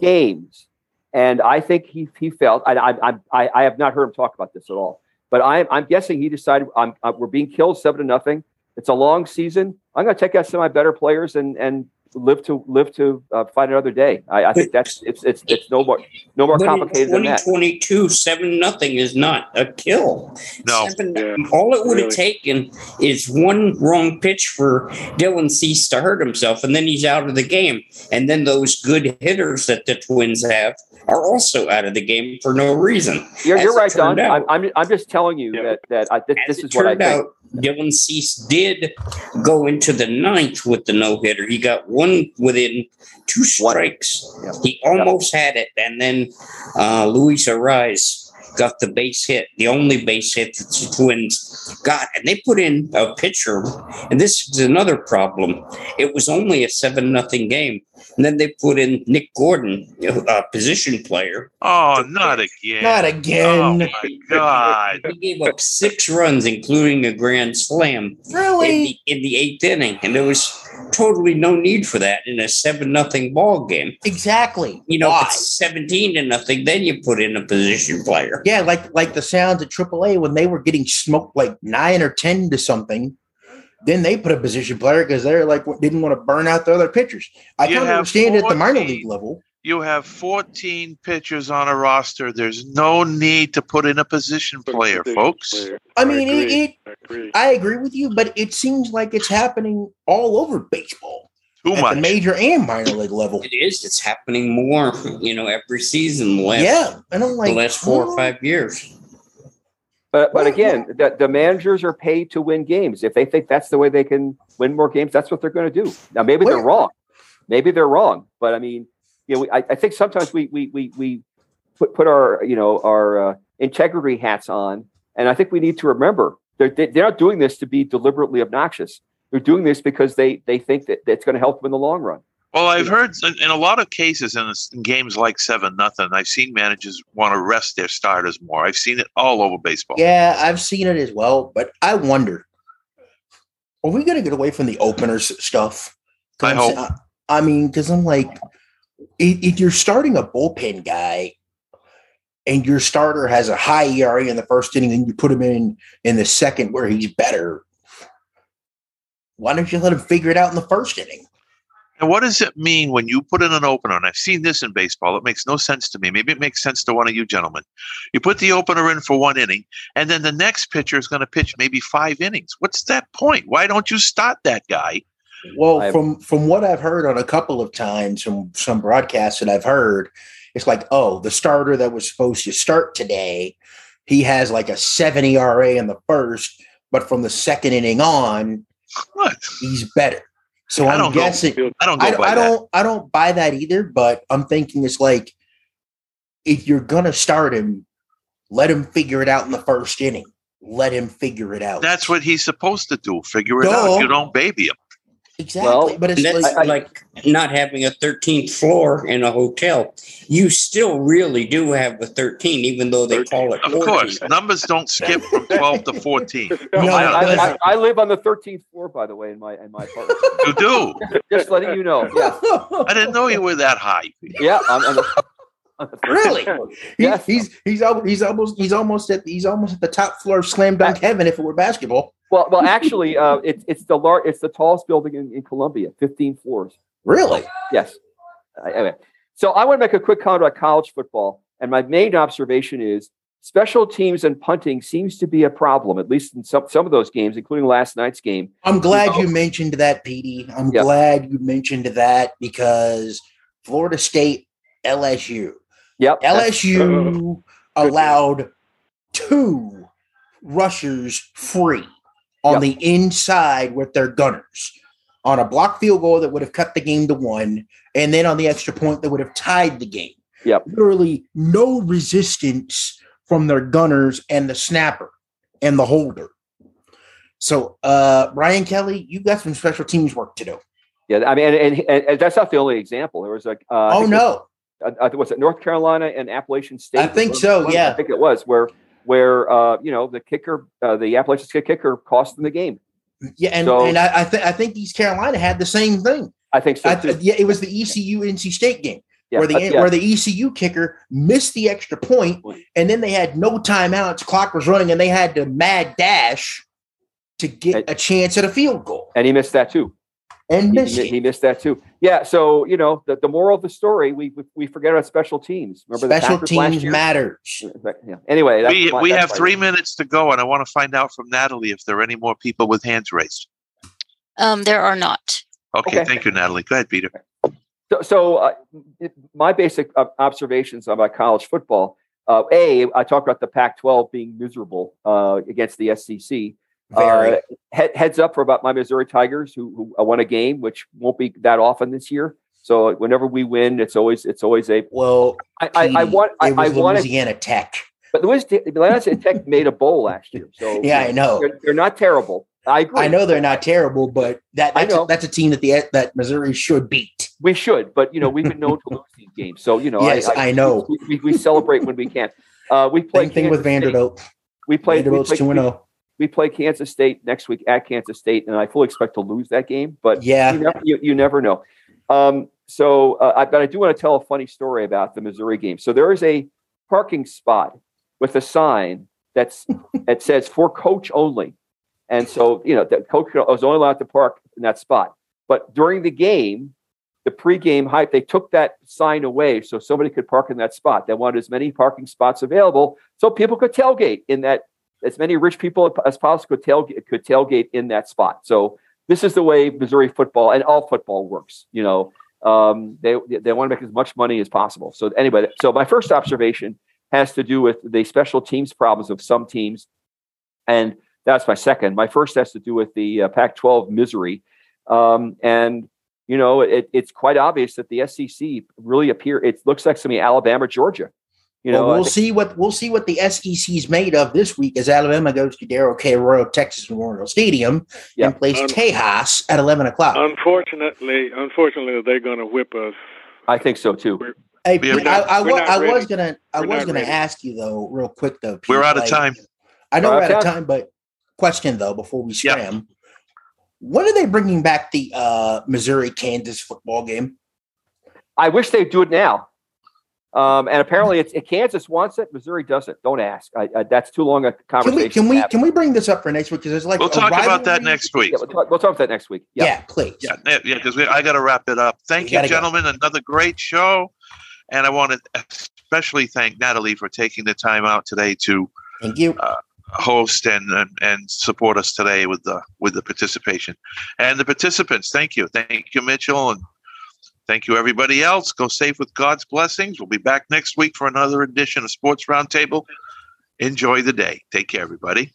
games, and I think he he felt. I I I, I have not heard him talk about this at all, but I'm I'm guessing he decided I'm, i we're being killed seven to nothing. It's a long season. I'm going to take out some of my better players and and live to live to uh, fight another day. I, I think that's it's it's it's no more no more complicated than that. 2022, seven nothing is not a kill. No. Seven, Yeah, all it would have really. taken is one wrong pitch for Dylan Cease to hurt himself, and then he's out of the game. And then those good hitters that the Twins have are also out of the game for no reason. You're, you're right, Don. I'm, out. I'm I'm just telling you Yeah. that that I, this, As this it is what I turned think. out, Dylan Cease did go into the ninth with the no hitter. He got one within two strikes. Yeah. He almost had it, and then uh, Luis Arraez got the base hit, the only base hit that the Twins got, and they put in a pitcher. And this is another problem. It was only a seven nothing game, and then they put in Nick Gordon, a position player. Oh, not again. not Oh again. my God. He gave up six runs, including a grand slam. in really? the, in the eighth inning, and it was totally no need for that in a seven nothing ball game. Exactly. You know, Why? if it's seventeen to nothing, then you put in a position player. Yeah, like like the sounds at AAA when they were getting smoked like nine or ten to something. Then they put a position player because they're like didn't want to burn out the other pitchers. I You can have understand at the minor league level. You have 14 pitchers on a roster. There's no need to put in a position player, folks. Player. I mean, it, agree. it I agree. I agree with you, but it seems like it's happening all over baseball Too at much. the major and minor league level. It is. It's happening more. You know, every season. The last, Yeah, and I'm like the last four huh? or five years. But but again, the, the managers are paid to win games. If they think that's the way they can win more games, that's what they're going to do. Now maybe they're wrong. Maybe they're wrong. But I mean, you know, we, I, I think sometimes we we we we put put our you know our uh, integrity hats on, and I think we need to remember they're they- they're not doing this to be deliberately obnoxious. They're doing this because they they think that it's going to help them in the long run. Well, I've heard in, in a lot of cases in, in games like seven nothing, I've seen managers want to rest their starters more. I've seen it all over baseball. Yeah, I've seen it as well, but I wonder, are we going to get away from the openers stuff? I hope. sa- I mean, because I'm like, if, you're starting a bullpen guy, and your starter has a high ERA in the first inning, and you put him in in the second where he's better, why don't you let him figure it out in the first inning? And what does it mean when you put in an opener? And I've seen this in baseball. It makes no sense to me. Maybe it makes sense to one of you gentlemen. You put the opener in for one inning, and then the next pitcher is going to pitch maybe five innings. What's that point? Why don't you start that guy? Well, I- from from what I've heard on a couple of times from some broadcasts that I've heard, it's like, oh, the starter that was supposed to start today, he has like a seven ERA in the first, but from the second inning on, What? he's better. So I I'm don't go- guessing I don't go I, by I don't I don't buy that either, but I'm thinking it's like if you're gonna start him, let him figure it out in the first inning. Let him figure it out. That's what he's supposed to do. Figure it out. Duh. You don't baby him. Exactly. Well, but it's that's like I- I- like not having a 13th floor in a hotel. You still really do have a 13, even though they call it Of 14. course, numbers don't skip from 12 to 14. No, No, I, I. I, I live on the 13th floor, by the way, in my in my apartment. you do. Just letting you know. Yeah, I didn't know you were that high. yeah. I'm, I'm, on the 13th Really? floor. He's, he's he's he's almost he's almost at he's almost at the top floor of slam dunk heaven if it were basketball. Well, well, actually, uh, it's it's the lar- it's the tallest building in, in Columbia, 15 floors. Really? Yes. Uh, anyway, so I want to make a quick comment about college football, and my main observation is special teams and punting seems to be a problem, at least in some some of those games, including last night's game. I'm glad know. you mentioned that, Petey. I'm Yeah. glad you mentioned that because Florida State, LSU, Yep. LSU allowed two rushers free on Yep. the inside with their gunners on a block field goal that would have cut the game to one, and then on the extra point that would have tied the game. Yep. Literally no resistance from their gunners and the snapper and the holder. So, uh, Brian Kelly, you got some special teams work to do. Yeah, I mean, and, and, and that's not the only example. There was like, uh, oh no, I, I think was it North Carolina and Appalachian State? I think so, I yeah. I think it was where where uh, you know the kicker, uh, the Appalachian State kicker, cost them the game. yeah, and, So- and I I, th- I think East Carolina had the same thing. I think so I, too. yeah, it was the ECU NC State game Yeah, where the uh, yeah. where the ECU kicker missed the extra point, and then they had no timeouts. Clock was running, and they had to mad dash to get a chance at a field goal and he missed that too. And He, missed he, missed that too. Yeah. So you know the, the moral of the story, we we, we forget about special teams. Remember Special Packers teams year? matters. Yeah. Anyway, that's We my- we that's have my- three minutes to go, and I want to find out from Natalie if there are any more people with hands raised. Um, there are not. Okay, Okay. thank you, Natalie. Go ahead, Peter. So, so uh, it- my basic uh, observations about college football. Uh, a, I talked about the Pac-12 being miserable uh, against the SEC. Very. Uh, head, heads up for about my Missouri Tigers, who, who uh, won a game, which won't be that often this year. So whenever we win, it's always it's always a. well, I, I, I want I, it was I wanted, Louisiana Tech. but Louisiana Louisiana Tech made a bowl last year. So Yeah, I know. they're, they're not terrible. I agree. I know they're not terrible, but that I that's, know. a, that's a team that the that Missouri should beat. We should, but you know we've been known to lose these games. So you know, Yes, I know. We, we, we celebrate when we can. Uh, we play Same thing with Kansas State. Vanderbilt. We play. We Vanderbilt's play, two and oh. zero. We play Kansas State next week at Kansas State, and I fully expect to lose that game. But Yeah. you never, you, you never know. Um, so, uh, I, but I do want to tell a funny story about the Missouri game. So there is a parking spot with a sign that's that says for coach only, and so you know the coach was only allowed to park in that spot. But during the game, the pregame hype, they took that sign away so somebody could park in that spot. They wanted as many parking spots available so people could tailgate in that. As many rich people as possible could tailgate, could tailgate in that spot. So this is the way Missouri football and all football works. You know, um, they they want to make as much money as possible. So anyway, so my first observation has to do with the special teams problems of some teams, and that's my second. My first has to do with the uh, Pac-12 misery, um, and you know it, it's quite obvious that the SEC really appear. It looks like some Alabama, Georgia. You know, well, we'll think- see what we'll see what the SEC is made of this week as Alabama goes to Darrell K. Royal Texas Memorial Stadium Yeah. and plays Um, Tejas at eleven o'clock. Unfortunately, unfortunately, they're going to whip us. I think so too. hey, we're I, not- I, we're wa- I was gonna I We're was gonna ready. ask you though, real quick though. Pete, We're out of like- time. I know We're we're out out of of time, but question though before we Yeah. scram, when are they bringing back the uh, Missouri Kansas football game? I wish they'd do it now. Um, and apparently, it's Kansas wants it. Missouri doesn't. Don't ask. I, I, that's too long a conversation. Can conversation. we can we can we bring this up for next week? Because it's like We'll a talk about that next week. Yeah, we'll, talk, we'll talk about that next week. Yeah, Yeah. please. Yeah, yeah, yeah, because I got to wrap it up. Thank We you, gotta go. gentlemen. Another great show, and I want to especially thank Natalie for taking the time out today to Thank you. host and, and and support us today with the with the participation and the participants. Thank you, thank you, Mitchell, and thank you everybody else. Go safe with God's blessings. We'll be back next week for another edition of Sports Roundtable. Enjoy the day. Take care, everybody.